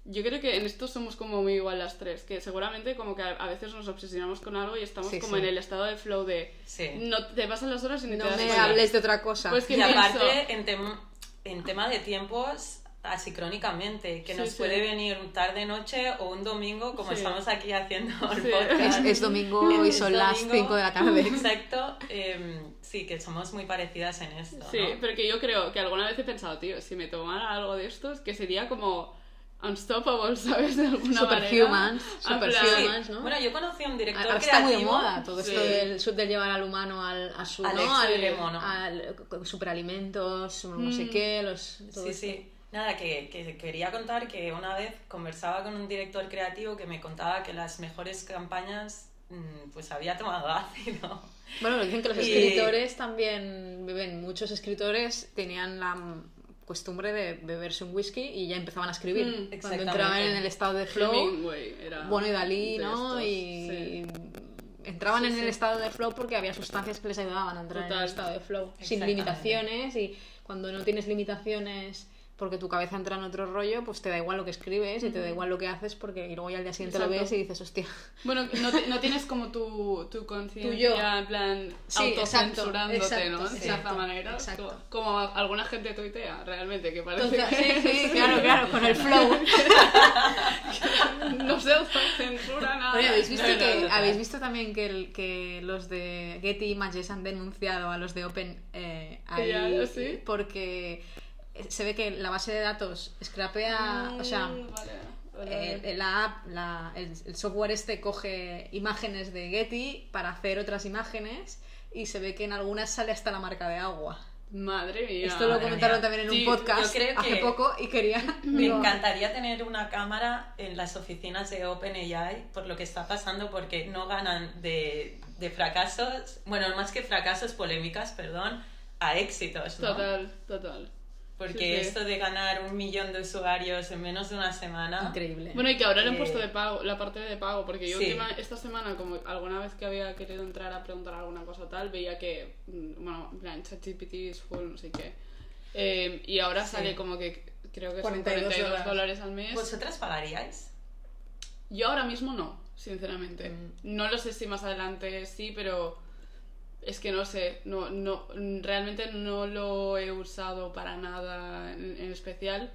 yo creo que en esto somos como muy igual las tres, que seguramente como que a, veces nos obsesionamos con algo y estamos Sí, como sí. en el estado de flow de Sí. no te pasan las horas y ni No te das me cuenta. hables de otra cosa. Pues que Y pienso- aparte, en, tem- en tema de tiempos, asicrónicamente, que Sí, nos sí. puede venir un tarde-noche o un domingo, como Sí. estamos aquí haciendo el Sí. podcast. es, es domingo y son las domingo, 5 de la tarde. Exacto. em, sí, que somos muy parecidas en esto. Sí, ¿no? pero que yo creo que alguna vez he pensado, tío, si me tomara algo de estos, que sería como unstoppable, ¿sabes? De alguna manera. Superhumans, plan- superhumans, Sí. ¿no? Bueno, yo conocí a un director Ahora está muy de creativo. moda todo esto Sí. del, su- del llevar al humano al, a su Al ¿no? al- con superalimentos, no sé Mm. qué, los todo Sí, esto. sí. Nada, que, que quería contar que una vez conversaba con un director creativo que me contaba que las mejores campañas mm, pues había tomado ácido. Bueno, dicen que los Y- escritores también beben, muchos escritores tenían la costumbre de beberse un whisky y ya empezaban a escribir. Mm, Cuando entraban en el estado de flow, era bueno y Dalí, ¿no? estos, y sí. entraban Sí, en el estado de flow porque había sustancias que les ayudaban a entrar en el estado de flow, sin limitaciones y cuando no tienes limitaciones porque tu cabeza entra en otro rollo, pues te da igual lo que escribes y te da igual lo que haces porque y luego ya al día siguiente lo ves y dices, hostia, Bueno, no, te- no tienes como tu, tu conciencia en plan Sí, autocensurándote, exacto, ¿no? De cierta manera. exacto. Como, como alguna gente tuitea, realmente, que parece Total, que sí, sí, claro, claro, con el flow. no se autocensura nada. Oye, ¿habéis visto, No, que, no. ¿habéis visto también que, el- que los de Getty Images han denunciado a los de Open eh, ahí ¿sí? porque se ve que la base de datos scrapea, o sea, Mm, vale, vale, eh, vale. la app, la- el, el software este coge imágenes de Getty para hacer otras imágenes y se ve que en algunas sale hasta la marca de agua. Madre mía. Esto lo comentaron mía. también en Sí, un podcast creo hace poco y quería... Me digo, encantaría tener una cámara en las oficinas de OpenAI por lo que está pasando porque no ganan de, de fracasos, bueno, más que fracasos, polémicas, perdón, a éxitos, ¿no? Total, total. Porque Sí, sí. esto de ganar un millón de usuarios en menos de una semana... Increíble. Bueno, y que ahora le han Eh, puesto de pago, la parte de pago, porque yo sí. última- esta semana, como alguna vez que había querido entrar a preguntar alguna cosa tal, veía que, mm, bueno, en plan, ChatGPT es full, no sé qué. Eh, y ahora Sí. sale como que creo que 42 son 42 dólares. dólares al mes. ¿Vosotras pagaríais? Yo ahora mismo no, sinceramente. Mm. No lo sé si más adelante sí, pero es que no sé, no, no, realmente no lo he usado para nada en, en especial,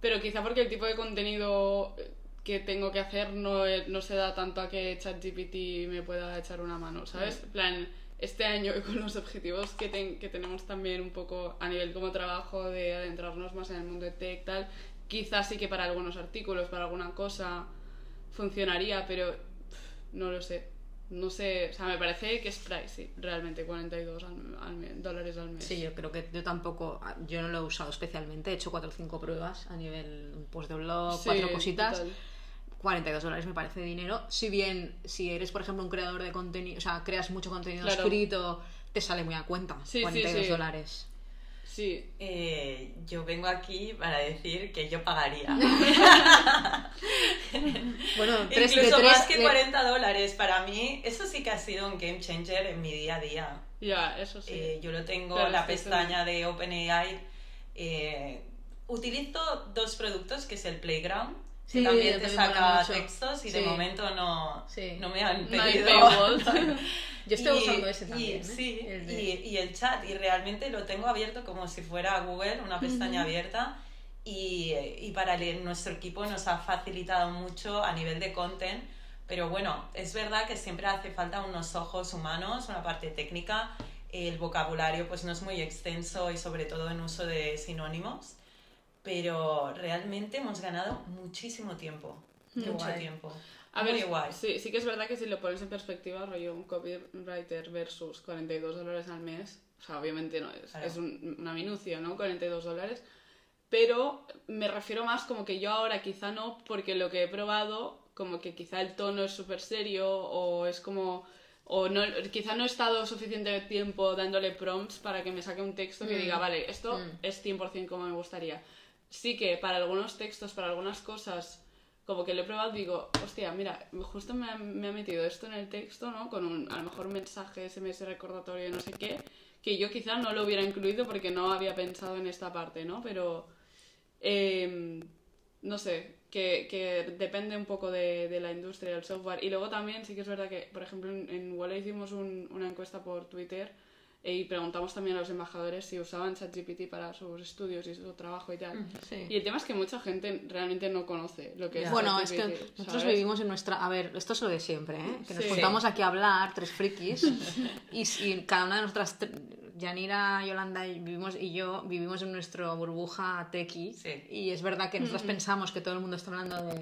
pero quizá porque el tipo de contenido que tengo que hacer no, e- no se da tanto a que ChatGPT me pueda echar una mano, ¿sabes? En plan, este año con los objetivos que, ten- que tenemos también un poco a nivel como trabajo de adentrarnos más en el mundo de tech tal, quizás sí que para algunos artículos, para alguna cosa funcionaría, pero pff, no lo sé. No sé, o sea, me parece que es pricey, realmente, 42 al, al dólares al mes. Sí, yo creo que yo tampoco, yo no lo he usado especialmente, he hecho 4 o 5 pruebas a nivel post de blog, Sí, cuatro cositas. total. 42 dólares me parece dinero. Si bien, si eres, por ejemplo, un creador de contenido, o sea, creas mucho contenido Claro. escrito, te sale muy a cuenta. Sí, 42 sí. dólares. Sí, Eh, yo vengo aquí para decir que yo pagaría. Bueno, tres de Incluso tres más que de- 40 dólares. Para mí, eso sí que ha sido un game changer en mi día a día. ya, eso sí. Eh, yo lo tengo Claro, la pestaña de OpenAI. eh, utilizo dos productos, que es el Playground, Sí, que también te saca mucho. textos y de Sí. momento no, Sí. no me han No pedido. paywall. Yo estoy Y- usando ese y- también. ¿eh? sí, El de- y, y el chat, y realmente lo tengo abierto como si fuera Google, una pestaña abierta. Y, y para el- nuestro equipo nos ha facilitado mucho a nivel de content. Pero bueno, es verdad que siempre hace falta unos ojos humanos, una parte técnica. El vocabulario pues no es muy extenso y sobre todo en uso de sinónimos. Pero realmente hemos ganado muchísimo tiempo. Qué mucho guay. tiempo. A Muy ver, guay. Sí, sí que es verdad que si lo pones en perspectiva, rollo un copywriter versus 42 dólares al mes, o sea, obviamente no es, Claro. es un- una minucia, ¿no? 42 dólares, pero me refiero más como que yo ahora quizá no, porque lo que he probado, como que quizá el tono es súper serio o es como... O no, quizá no he estado suficiente tiempo dándole prompts para que me saque un texto que Mm. diga, vale, esto Mm. es 100% como me gustaría. Sí que para algunos textos, para algunas cosas, como que lo he probado, digo, hostia, mira, justo me ha, me ha metido esto en el texto, ¿no? Con un, a lo mejor mensaje, SMS recordatorio, no sé qué, que yo quizá no lo hubiera incluido porque no había pensado en esta parte, ¿no? Pero, em, no sé, que, que depende un poco de, de la industria del software. Y luego también sí que es verdad que, por ejemplo, en, en Walla hicimos un- una encuesta por Twitter eh, y preguntamos también a los embajadores si usaban ChatGPT para sus estudios y su trabajo y tal. Sí. Y el tema es que mucha gente realmente no conoce lo que es Bueno, es ChatGPT, que nosotros vivimos en nuestra... A ver, esto es lo de siempre, ¿eh? Que nos Sí. juntamos aquí a hablar, tres frikis, y, y cada una de nuestras... Yanira, Yolanda y, vivimos, y yo vivimos en nuestra burbuja tequi Sí. y es verdad que nosotros pensamos que todo el mundo está hablando de,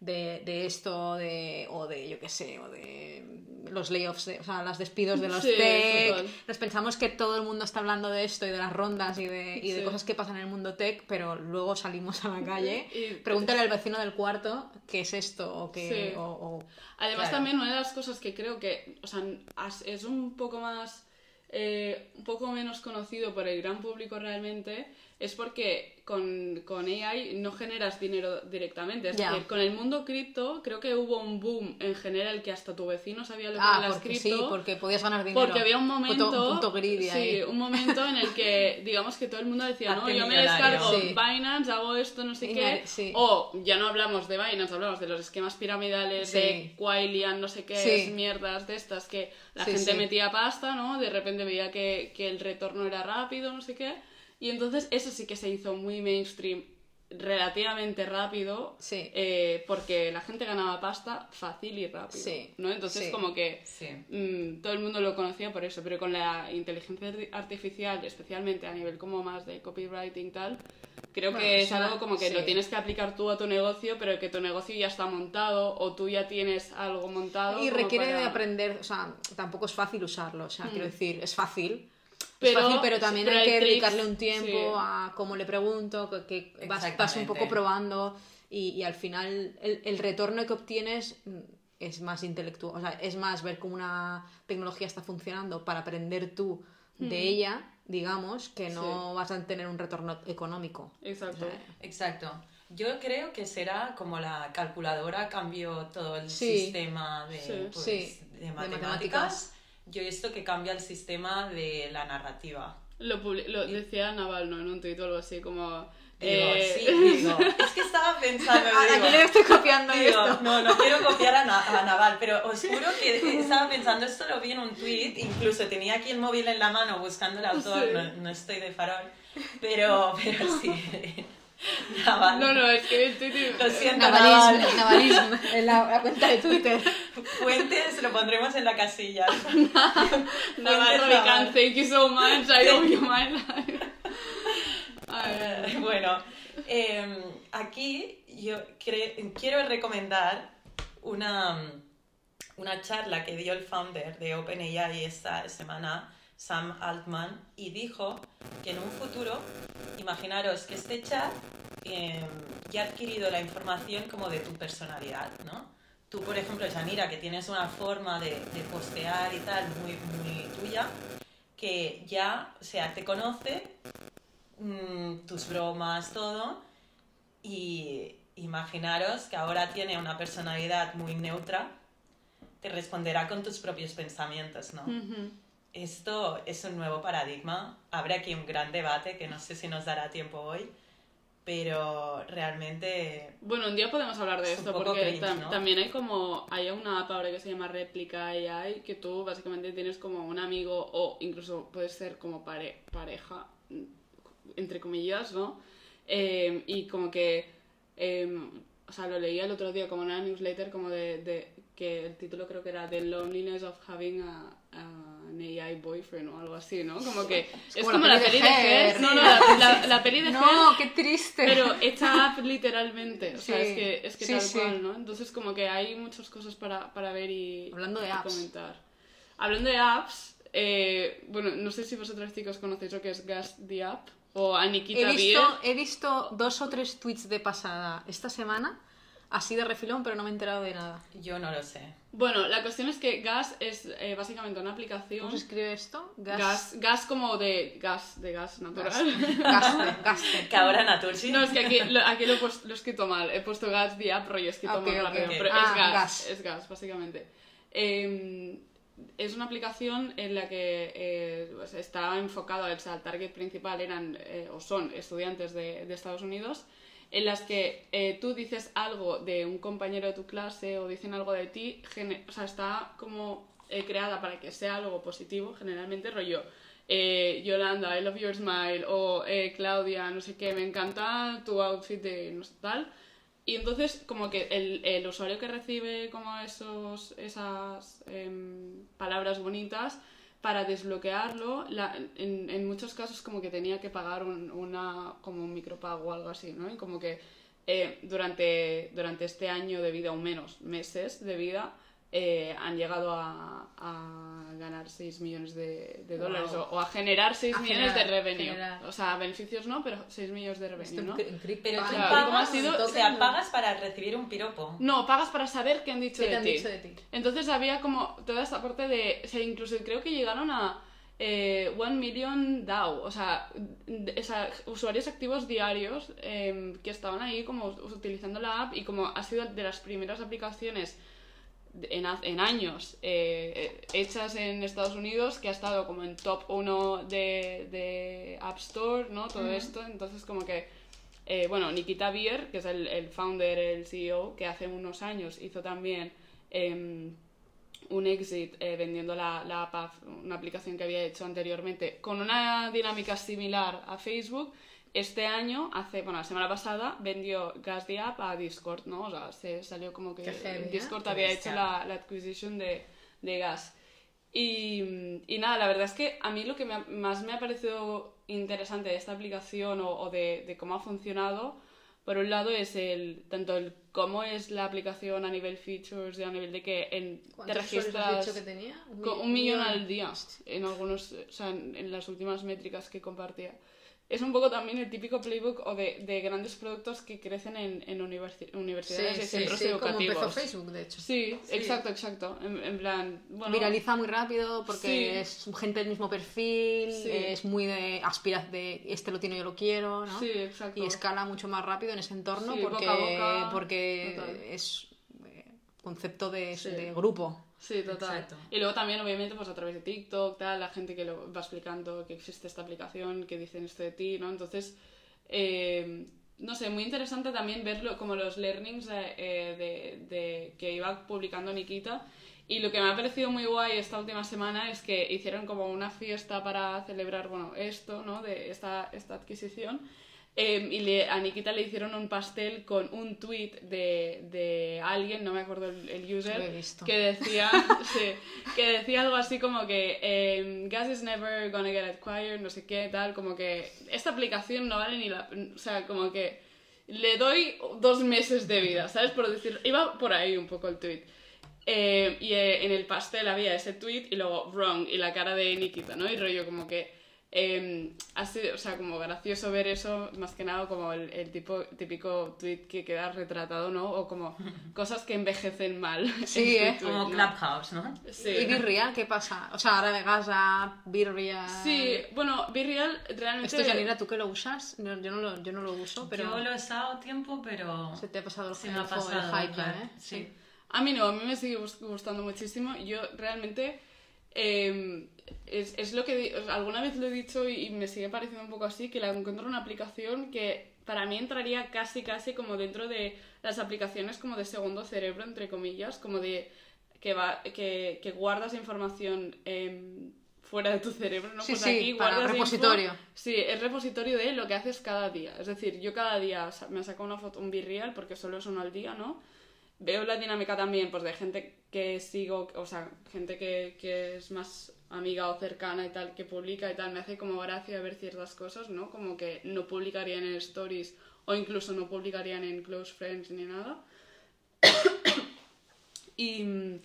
de, de esto de, o de, yo qué sé, o de los layoffs, de- o sea, los despidos de los Sí, tech. total. Nos pensamos que todo el mundo está hablando de esto y de las rondas y de, y de Sí. cosas que pasan en el mundo tech, pero luego salimos a la calle. Y- Pregúntale al vecino del cuarto qué es esto o qué... Sí. o- o- Además, Claro. también una de las cosas que creo que, o sea, es un poco más, eh, un poco menos conocido por el gran público realmente, es porque con, con AI no generas dinero directamente. Es decir, con el mundo cripto creo que hubo un boom en general que hasta tu vecino sabía lo que ah, era las cripto. Sí, porque podías ganar dinero. Porque había un momento... sí, un momento en el que, digamos que todo el mundo decía, no, yo me descargo Binance, hago esto, no sé qué. O ya no hablamos de Binance, hablamos de los esquemas piramidales, de Quailian, no sé qué, mierdas de estas que la gente metía pasta, ¿no? De repente veía que, que el retorno era rápido, no sé qué. Y entonces eso sí que se hizo muy mainstream relativamente rápido eh, porque la gente ganaba pasta fácil y rápido ¿no? entonces como que mm, todo el mundo lo conocía por eso pero con la inteligencia artificial especialmente a nivel como más de copywriting tal creo que es algo como que lo tienes que aplicar tú a tu negocio pero que tu negocio ya está montado o tú ya tienes algo montado y requiere de aprender o sea tampoco es fácil usarlo o sea quiero mm. decir es fácil pero, fácil, pero también hay que dedicarle un tiempo a cómo le pregunto, que, vas, un poco probando y, al final el, retorno que obtienes es más intelectual, o sea, es más ver cómo una tecnología está funcionando para aprender tú de ella, digamos, que no vas a tener un retorno económico. Exacto. Exacto. Yo creo que será como la calculadora cambió todo el sistema de, pues, de matemáticas yo he visto que cambia el sistema de la narrativa. Lo, lo decía Naval, ¿no? En un tuit o algo así, como... Digo, eh... sí, digo. Es que estaba pensando. ¿A quién le estoy copiando esto? No, no quiero copiar a, Naval, pero os juro que estaba pensando, esto lo vi en un tweet, incluso tenía aquí el móvil en la mano buscando el autor, no, no, estoy de farol, pero, pero sí. No, no, es que en Twitter... Lo siento, Navalismo, Navalismo, en la, cuenta de Twitter. Fuentes lo pondremos en la casilla. Naval Ravikant, thank you so much, I owe you my life. bueno, em, aquí yo quiero recomendar una, una charla que dio el founder de OpenAI esta semana, Sam Altman, y dijo que en un futuro, imaginaros que este chat em, ya ha adquirido la información como de tu personalidad, ¿no? Tú, por ejemplo, Janira, que tienes una forma de, postear y tal muy, muy tuya, que ya, o sea, te conoce, mm, tus bromas, todo, y imaginaros que ahora tiene una personalidad muy neutra, te responderá con tus propios pensamientos, ¿no? Esto es un nuevo paradigma. Habrá aquí un gran debate que no sé si nos dará tiempo hoy, pero realmente... Bueno, un día podemos hablar de esto porque también hay como... Hay una app ahora que se llama Réplica AI que tú básicamente tienes como un amigo o incluso puedes ser como pareja, entre comillas, ¿no? Em, y como que... Em, o sea, lo leía el otro día como una newsletter como de, de que el título creo que era The Loneliness of Having a an AI boyfriend o algo así, ¿no? Como que es, como, la, peli de Her. No, no, la, la, peli de No, qué triste. Pero hecha up literalmente. O sea, es que, es que tal cual, ¿no? Entonces, como que hay muchas cosas para, para ver y, Hablando de apps. comentar. Hablando de apps, eh, bueno, no sé si vosotros chicos conocéis lo que es Gas the App o a Nikita he visto, he visto dos o tres tweets de pasada esta semana así de refilón, pero no me he enterado de nada. Yo no lo sé. Bueno, la cuestión es que Gas es eh, básicamente una aplicación. ¿Cómo se escribe esto? Gas. gas. como de gas, de gas natural. Gas, gas, Que ahora Naturgy. No, es que aquí, lo, aquí lo, he puesto, lo, he escrito mal. He puesto gas the app, rollo, he escrito mal rápido. Pero ah, es gas, Es gas, básicamente. Eh, es una aplicación en la que eh, pues está enfocado, el target principal eran eh, o son estudiantes de, de Estados Unidos en las que eh, tú dices algo de un compañero de tu clase o dicen algo de ti, o sea, está como eh, creada para que sea algo positivo, generalmente rollo. Eh, Yolanda, I love your smile, o Claudia, no sé qué, me encanta tu outfit de no sé tal. Y entonces, como que el, el usuario que recibe como esos, esas em, palabras bonitas, para desbloquearlo, en, en, muchos casos como que tenía que pagar un, una, como un micropago o algo así, ¿no? Y como que eh, durante, durante este año de vida, o menos meses de vida, eh, han llegado a, a, ganar 6 millones de, de dólares o, a generar 6 millones de revenue. O sea, beneficios no, pero 6 millones de revenue, ¿no? Pero tú pagas, o sea, pagas para recibir un piropo. No, pagas para saber qué han dicho, de, ti. dicho de ti. Entonces había como toda esta parte de... O sea, incluso creo que llegaron a eh, One Million DAO, o sea, usuarios activos diarios em, que estaban ahí como utilizando la app y como ha sido de las primeras aplicaciones en, en años eh, hechas en Estados Unidos que ha estado como en top 1 de, de App Store, ¿no? Todo esto, entonces como que, eh, bueno, Nikita Bier, que es el, el, founder, el CEO, que hace unos años hizo también em, un exit eh, vendiendo la, la app, una aplicación que había hecho anteriormente, con una dinámica similar a Facebook, este año, hace, bueno, la semana pasada, vendió Gas the App a Discord, ¿no? O sea, se salió como que Discord había hecho la, la adquisition de, de Gas. Y, y, nada, la verdad es que a mí lo que más me ha parecido interesante de esta aplicación o, o de, de, cómo ha funcionado, por un lado es el tanto el cómo es la aplicación a nivel features y a nivel de que en, te registras dicho que tenía? Un, millón, un millón al día en algunos, o sea, en, en las últimas métricas que compartía es un poco también el típico playbook o de, de grandes productos que crecen en, en universidades y centros educativos. Como empezó Facebook, de hecho. Sí, exacto, exacto. En, plan, bueno, Viraliza muy rápido porque es gente del mismo perfil, es muy de aspira de este lo tiene, yo lo quiero, ¿no? Sí, exacto. Y escala mucho más rápido en ese entorno porque, porque es eh, concepto de, de grupo. Sí, total. Y luego también, obviamente, pues a través de TikTok, tal, la gente que lo va explicando que existe esta aplicación, que dicen esto de ti, ¿no? Entonces, eh, no sé, muy interesante también verlo como los learnings eh, de, de, que iba publicando Nikita. Y lo que me ha parecido muy guay esta última semana es que hicieron como una fiesta para celebrar, bueno, esto, ¿no? De esta, esta adquisición. Em, y le, a Nikita le hicieron un pastel con un tweet de, de alguien, no me acuerdo el, user, que decía, sí, que decía algo así como que eh, Gas is never gonna get acquired, no sé qué, tal, como que esta aplicación no vale ni la... O sea, como que le doy dos meses de vida, ¿sabes? Por decir, iba por ahí un poco el tweet. Eh, y eh, en el pastel había ese tweet y luego wrong y la cara de Nikita, ¿no? Y rollo como que eh, ha sido, o sea, como gracioso ver eso, más que nada como el, el tipo, típico tweet que queda retratado, ¿no? O como cosas que envejecen mal. Sí, ¿eh? como Clubhouse, ¿no? Sí. ¿Y Virreal qué pasa? O sea, ahora de Gaza, Virreal... Sí, bueno, Virreal realmente... Esto, Janira, ¿tú que lo usas? Yo, yo, no, lo, yo no lo uso, pero... Yo lo he usado tiempo, pero... Se te ha pasado el, Se me ha pasado el hype, ¿eh? Sí. A mí no, a mí me sigue gustando muchísimo. Yo realmente... Eh, es, es, lo que alguna vez lo he dicho y, me sigue pareciendo un poco así, que la encuentro una aplicación que para mí entraría casi casi como dentro de las aplicaciones como de segundo cerebro, entre comillas, como de que, va, que, que guardas información eh, fuera de tu cerebro, ¿no? Sí, pues sí, aquí para repositorio. Info, sí, es repositorio de lo que haces cada día. Es decir, yo cada día me saco una foto, un virreal, porque solo es uno al día, ¿no? Veo la dinámica también, pues de gente que sigo, o sea, gente que, que es más amiga o cercana y tal que publica y tal, me hace como gracia ver ciertas cosas, ¿no? Como que no publicarían en stories o incluso no publicarían en close friends ni nada. y,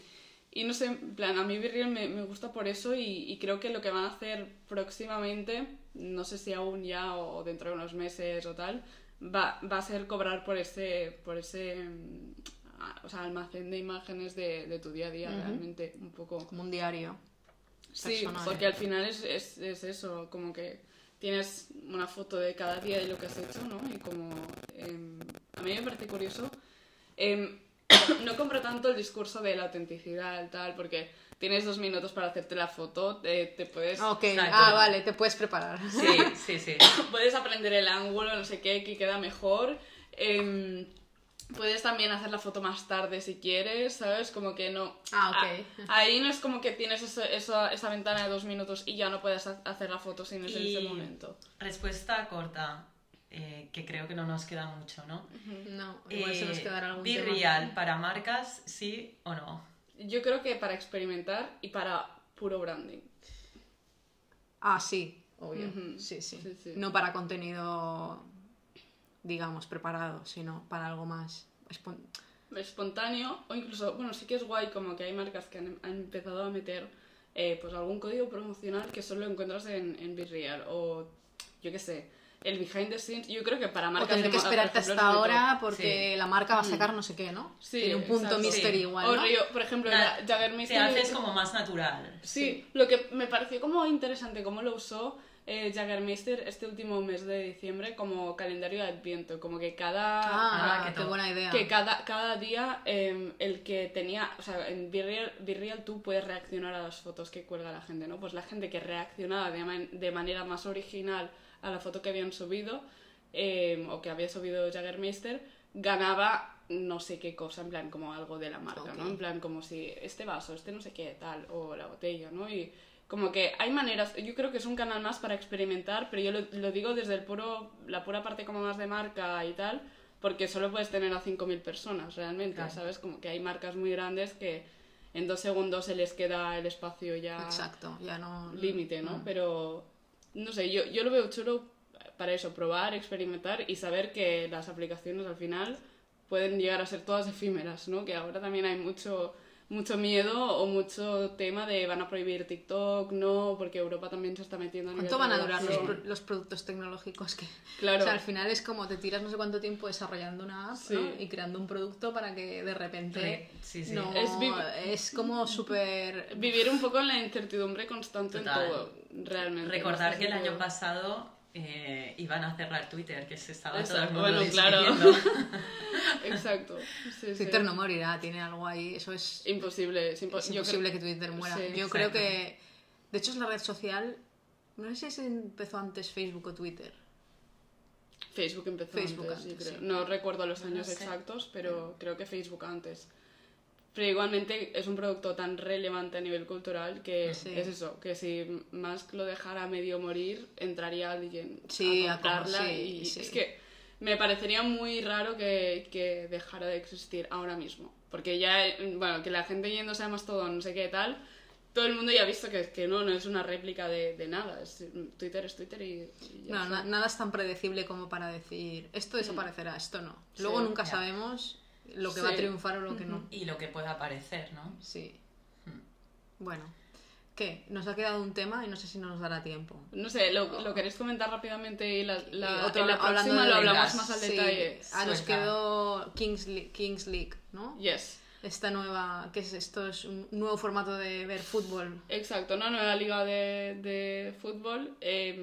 y, no sé, en plan, a mí Virreal me, me gusta por eso y, creo que lo que van a hacer próximamente, no sé si aún ya o dentro de unos meses o tal, va, va a ser cobrar por ese, por ese o sea, almacén de imágenes de, de tu día a día, uh -huh. realmente, un poco. Como un diario. Sí, personal. porque al final es, es, es, eso, como que tienes una foto de cada día de lo que has hecho, ¿no? Y como eh, a mí me parece curioso. Eh, no compro tanto el discurso de la autenticidad, tal, porque tienes dos minutos para hacerte la foto, te, te puedes... Ok, ah, vale, te puedes preparar. Sí, sí, sí. puedes aprender el ángulo, no sé qué, que queda mejor. Eh, Puedes también hacer la foto más tarde si quieres, ¿sabes? Como que no... Ah, ok. A, ahí no es como que tienes eso, eso, esa ventana de dos minutos y ya no puedes hacer la foto sin ese, ese momento. Respuesta corta, eh, que creo que no nos queda mucho, ¿no? No, igual eh, se nos quedará algún Be tema. real, ¿para marcas sí o no? Yo creo que para experimentar y para puro branding. Ah, sí, obvio. Uh -huh. sí, sí, Sí, sí. No para contenido, digamos, preparado, sino para algo más espon- espontáneo o incluso, bueno, sí que es guay como que hay marcas que han, han empezado a meter eh, pues algún código promocional que solo encuentras en, en Virreal o yo qué sé, el behind the scenes, yo creo que para O marcas tener de que esperarte ejemplo, hasta ahora porque la marca va a sacar no sé qué, ¿no? Sí, Tiene un punto exacto. mystery Sí. igual, O ¿no? rollo, por ejemplo, la- Jagger Te Mystery... haces como más natural. Sí, lo que me pareció como interesante cómo lo usó eh, Jaggermeister este último mes de diciembre como calendario de Adviento, como que cada... Ah, Ah, qué buena idea. que cada, cada día eh, el que tenía, o sea, en Virreal, Virreal tú puedes reaccionar a las fotos que cuelga la gente, ¿no? Pues la gente que reaccionaba de, man- de manera más original a la foto que habían subido, eh, o que había subido Jaggermeister, ganaba no sé qué cosa, en plan como algo de la marca, ¿no? En plan como si este vaso, este no sé qué, tal, o la botella, ¿no? Y como que hay maneras, yo creo que es un canal más para experimentar, pero yo lo, lo digo desde el puro, la pura parte como más de marca y tal, porque solo puedes tener a 5.000 personas realmente, Claro. ¿sabes? Como que hay marcas muy grandes que en dos segundos se les queda el espacio ya Exacto, ya no... límite, ¿no? Mm. Pero, no sé, yo, yo lo veo chulo para eso, probar, experimentar y saber que las aplicaciones al final pueden llegar a ser todas efímeras, ¿no? Que ahora también hay mucho, mucho miedo o mucho tema de van a prohibir TikTok, no, porque Europa también se está metiendo nivel ¿Cuánto van a durar los, pro- los productos tecnológicos que... Claro. O sea, al final es como te tiras no sé cuánto tiempo desarrollando una app Sí. ¿no? y creando un producto para que de repente Re- sí, sí. no Es como súper Vivir un poco en la incertidumbre constante Total. en todo, realmente. Recordar en que el año pasado eh, iban a cerrar Twitter, que se estaba todo Exacto, el mundo bueno, claro. Exacto. Sí, sí. Twitter no morirá, tiene algo ahí, eso es, Imposible, es, impo- es yo imposible creo- que Twitter muera. Sí, Yo exacto. creo que, de hecho es la red social, no sé si se empezó antes Facebook o Twitter. Facebook empezó Facebook antes, yo antes, creo. sí. No recuerdo los No años sé. exactos, pero creo que Facebook antes. Pero igualmente es un producto tan relevante a nivel cultural que Sí. es eso, que si Musk lo dejara medio morir, entraría alguien Sí, a a como- comprarla sí, y sí. es que me parecería muy raro que, que dejara de existir ahora mismo. Porque ya, bueno, que la gente yéndose a Mastodon, no sé qué tal, todo el mundo ya ha visto que, que no, no es una réplica de, de nada. Es, Twitter es Twitter y, y ya No, na- nada es tan predecible como para decir esto desaparecerá, esto no. Sí, Luego nunca ya. sabemos lo que va a Sí. triunfar o lo que no. y lo que pueda aparecer, ¿no? Sí. Hmm. Bueno, ¿qué? Nos ha quedado un tema y no sé si nos dará tiempo. No sé, ¿lo, lo queréis comentar rápidamente y la, la, Y otro en la hablando próxima de lo hablamos más al Sí, detalle? ah, nos quedó Kings, Le- Kings League, ¿no? Yes, Esta nueva, ¿qué es esto? Es un nuevo formato de ver fútbol. exacto, una nueva liga de, de fútbol, eh,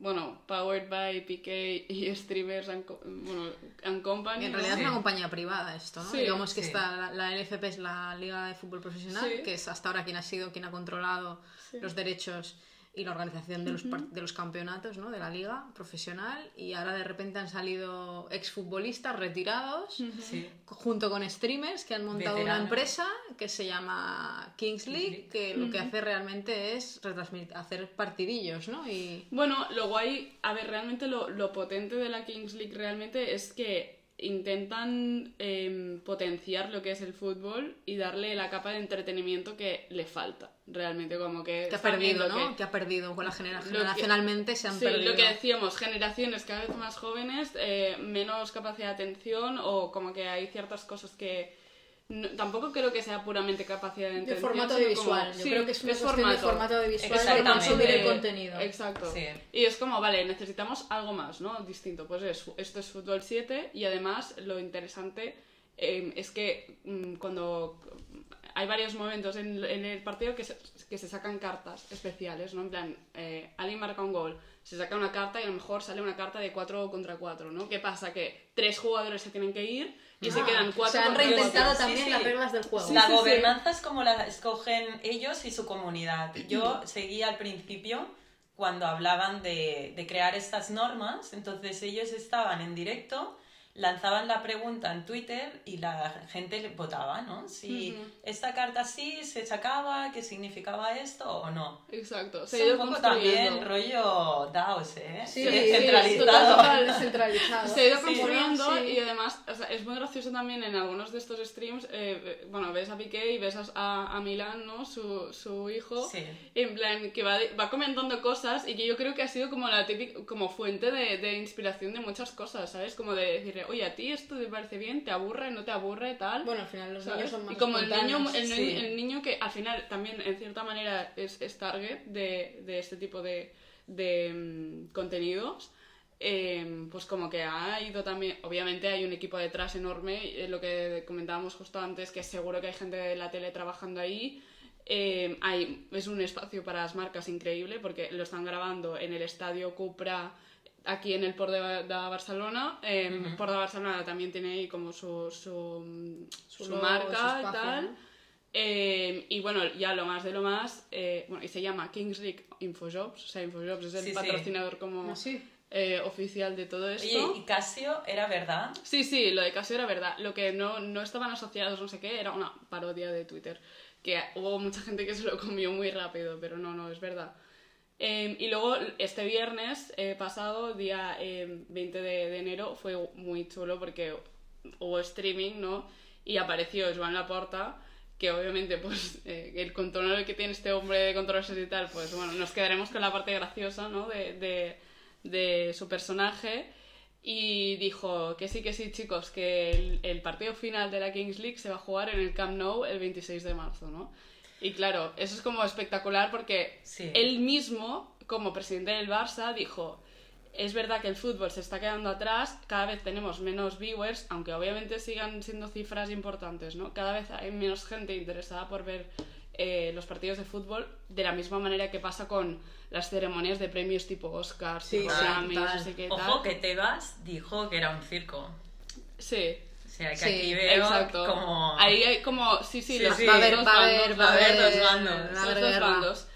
bueno, powered by PK y streamers and, co- bueno, and company. En realidad Sí. es una compañía privada esto, ¿no? Sí, Digamos que sí. está, la, la LFP es la Liga de Fútbol Profesional, Sí. que es hasta ahora quien ha sido, quien ha controlado Sí. los derechos y la organización de los, par- de los campeonatos, ¿no? De la liga profesional y ahora de repente han salido exfutbolistas retirados Sí. junto con streamers que han montado una Veteranos. empresa que se llama Kings League, League. que lo que hace realmente es retransmitir, hacer partidillos, ¿no? Y Bueno, lo guay, a ver, realmente lo, lo potente de la Kings League realmente es que intentan em, potenciar lo que es el fútbol y darle la capa de entretenimiento que le falta, realmente, como que... que ha perdido, ¿no? que- Que ha perdido con la generación. Lo que- Generacionalmente se han sí, perdido. lo que decíamos, generaciones cada vez más jóvenes, eh, menos capacidad de atención o como que hay ciertas cosas que... no- tampoco creo que sea puramente capacidad de De atención. formato sino audiovisual. como- Yo sí, creo que es una cuestión de formato. formato audiovisual de Exactamente. consumir el contenido. Exacto. Sí. Y es como, vale, necesitamos algo más, ¿no? Distinto. Pues es, esto es fútbol 7 y además lo interesante eh, es que mm, cuando hay varios momentos en, en el partido que se, que se sacan cartas especiales, ¿no? En plan, eh, alguien marca un gol, se saca una carta y a lo mejor sale una carta de 4 contra 4, ¿no? ¿Qué pasa? Que tres jugadores se tienen que ir y se Ah, quedan o 4 sea, han reinventado cuatro. Sí, también sí. las reglas del juego. la sí, sí. gobernanza es como la escogen ellos y su comunidad. Yo seguí al principio cuando hablaban de, de crear estas normas, entonces ellos estaban en directo, lanzaban la pregunta en Twitter y la gente le votaba, ¿no? Si esta carta sí se sacaba, qué significaba esto o no. Exacto. Se Es ha ido un poco construyendo. también rollo DAOs, ¿eh? Sí, Descentralizado. total. descentralizado. Se ha ido Sí, construyendo sí. y además o sea, es muy gracioso también en algunos de estos streams, eh, bueno, ves a Piqué y ves a, a, a Milán, ¿no? Su, su hijo, Sí. en plan, que va, de- va comentando cosas y que yo creo que ha sido como la típica, como fuente de, de inspiración de muchas cosas, ¿sabes? Como de decirle, oye, a ti esto te parece bien, te aburre, no te aburre, tal. Bueno, al final los ¿sabes? niños son más y como el niño, el, Sí. el niño que al final también en cierta manera es, es target de, de este tipo de, de mm, contenidos, eh, pues como que ha ido también, obviamente hay un equipo detrás enorme, lo que comentábamos justo antes, que seguro que hay gente de la tele trabajando ahí, eh, hay, es un espacio para las marcas increíble porque lo están grabando en el estadio Cupra aquí en el Port de, Barcelona. Eh, Port de Barcelona también tiene ahí como su, su, su, marca y tal. Eh, y bueno, ya lo más de lo más, eh, bueno, y se llama Kings League Infojobs, o sea, Infojobs es el patrocinador como ah, oficial de todo esto. Oye, ¿y Casio era verdad? Sí, sí, lo de Casio era verdad. Lo que no, no estaban asociados, no sé qué, era una parodia de Twitter que hubo mucha gente que se lo comió muy rápido, pero no, no, es verdad. Em, y luego este viernes eh, pasado, día 20 em, de, enero, fue muy chulo porque hubo streaming, ¿no? Y apareció Joan Laporta, que obviamente pues eh, el control que tiene este hombre de controles y tal, pues bueno, nos quedaremos con la parte graciosa, ¿no? De, de, de su personaje y dijo que sí, que sí, chicos, que el, partido final de la Kings League se va a jugar en el Camp Nou el 26 de marzo, ¿no? Y claro, eso es como espectacular porque él mismo, como presidente del Barça, dijo, es verdad que el fútbol se está quedando atrás, cada vez tenemos menos viewers, aunque obviamente sigan siendo cifras importantes, ¿no? Cada vez hay menos gente interesada por ver eh, los partidos de fútbol de la misma manera que pasa con las ceremonias de premios tipo Oscar, sí, Ojo que Tebas dijo que era un circo. Sí. Sea, que aquí veo exacto. como... Ahí hay como... Sí, sí, va, a haber, va, a haber, va a haber dos bandos. dos bandos.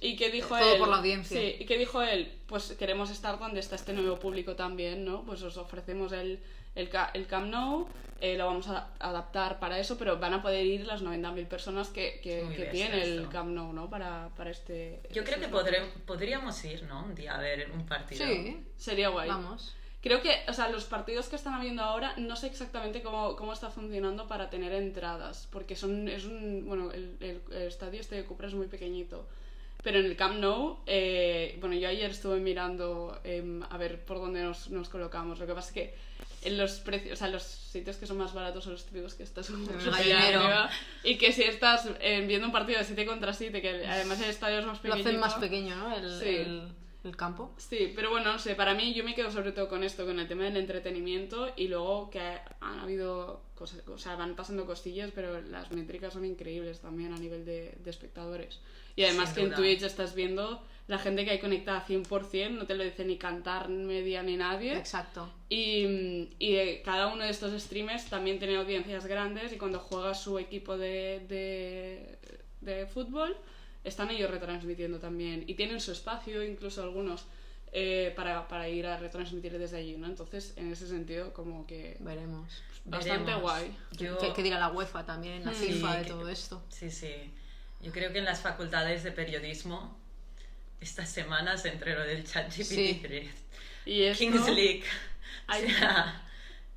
¿Y, qué, dijo todo él? por la audiencia. Sí, ¿y qué dijo él? Pues queremos estar donde está este nuevo público también, ¿no? Pues os ofrecemos el, el, el Camp Nou, eh, lo vamos a adaptar para eso, pero van a poder ir las 90.000 personas que, que, tiene el Camp Nou, ¿no? Para, para este... Yo creo que podríamos ir, ¿no? Un día a ver un partido. Sí, sería guay. Vamos. Creo que, o sea, los partidos que están habiendo ahora, no sé exactamente cómo, cómo está funcionando para tener entradas, porque son, es un, bueno, el, el, estadio este de Cupra es muy pequeñito. Pero en el Camp Nou, eh, bueno, yo ayer estuve mirando em, a ver por dónde nos, nos colocamos. Lo que pasa es que en los precios, o sea, los sitios que son más baratos son los típicos que estás un y que si estás eh, viendo un partido de 7 contra 7, que además el estadio es más pequeño. Lo hacen más pequeño, ¿no? El, el, campo. Sí, pero bueno, no sé, para mí yo me quedo sobre todo con esto, con el tema del entretenimiento y luego que han habido cosas, o sea, van pasando costillas, pero las métricas son increíbles también a nivel de, de espectadores. Y además que en Twitch estás viendo la gente que hay conectada 100%, no te lo dice ni cantar media ni nadie. Exacto. Y, y cada uno de estos streamers también tiene audiencias grandes y cuando juega su equipo de, de, de fútbol, están ellos retransmitiendo también. Y tienen su espacio, incluso algunos. Eh, para, para, ir a retransmitir desde allí, ¿no? Entonces, en ese sentido, como que... Veremos. Bastante guay. Yo... ¿Qué, dirá la UEFA también, la FIFA de todo esto? Sí, sí. Yo creo que en las facultades de periodismo estas semanas entre lo del chat GPT y Kings League.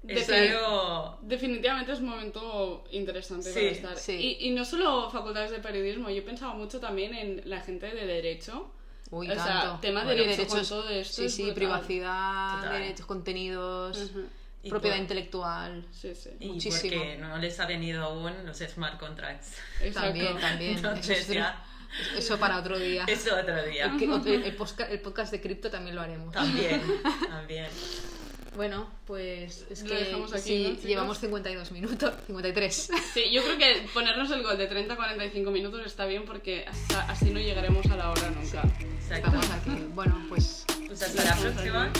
Definitivamente es un momento interesante para estar. Y, no solo facultades de periodismo, yo pensaba mucho también en la gente de derecho. Uy, o sea, temas de derechos, todo esto. Sí, sí, privacidad, derechos, contenidos. propiedad intelectual. Sí, sí. Y Muchísimo. porque no les ha venido aún los smart contracts. También, también. Entonces, ya eso para otro día. Eso otro día. El, podcast, de cripto también lo haremos. También, también. Bueno, pues es que aquí, llevamos 52 minutos, 53. Sí, yo creo que ponernos el gol de 30 a 45 minutos está bien porque así no llegaremos a la hora nunca. Estamos aquí. Bueno, pues... Pues hasta la próxima.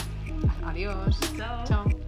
Adiós. Chao. Chao.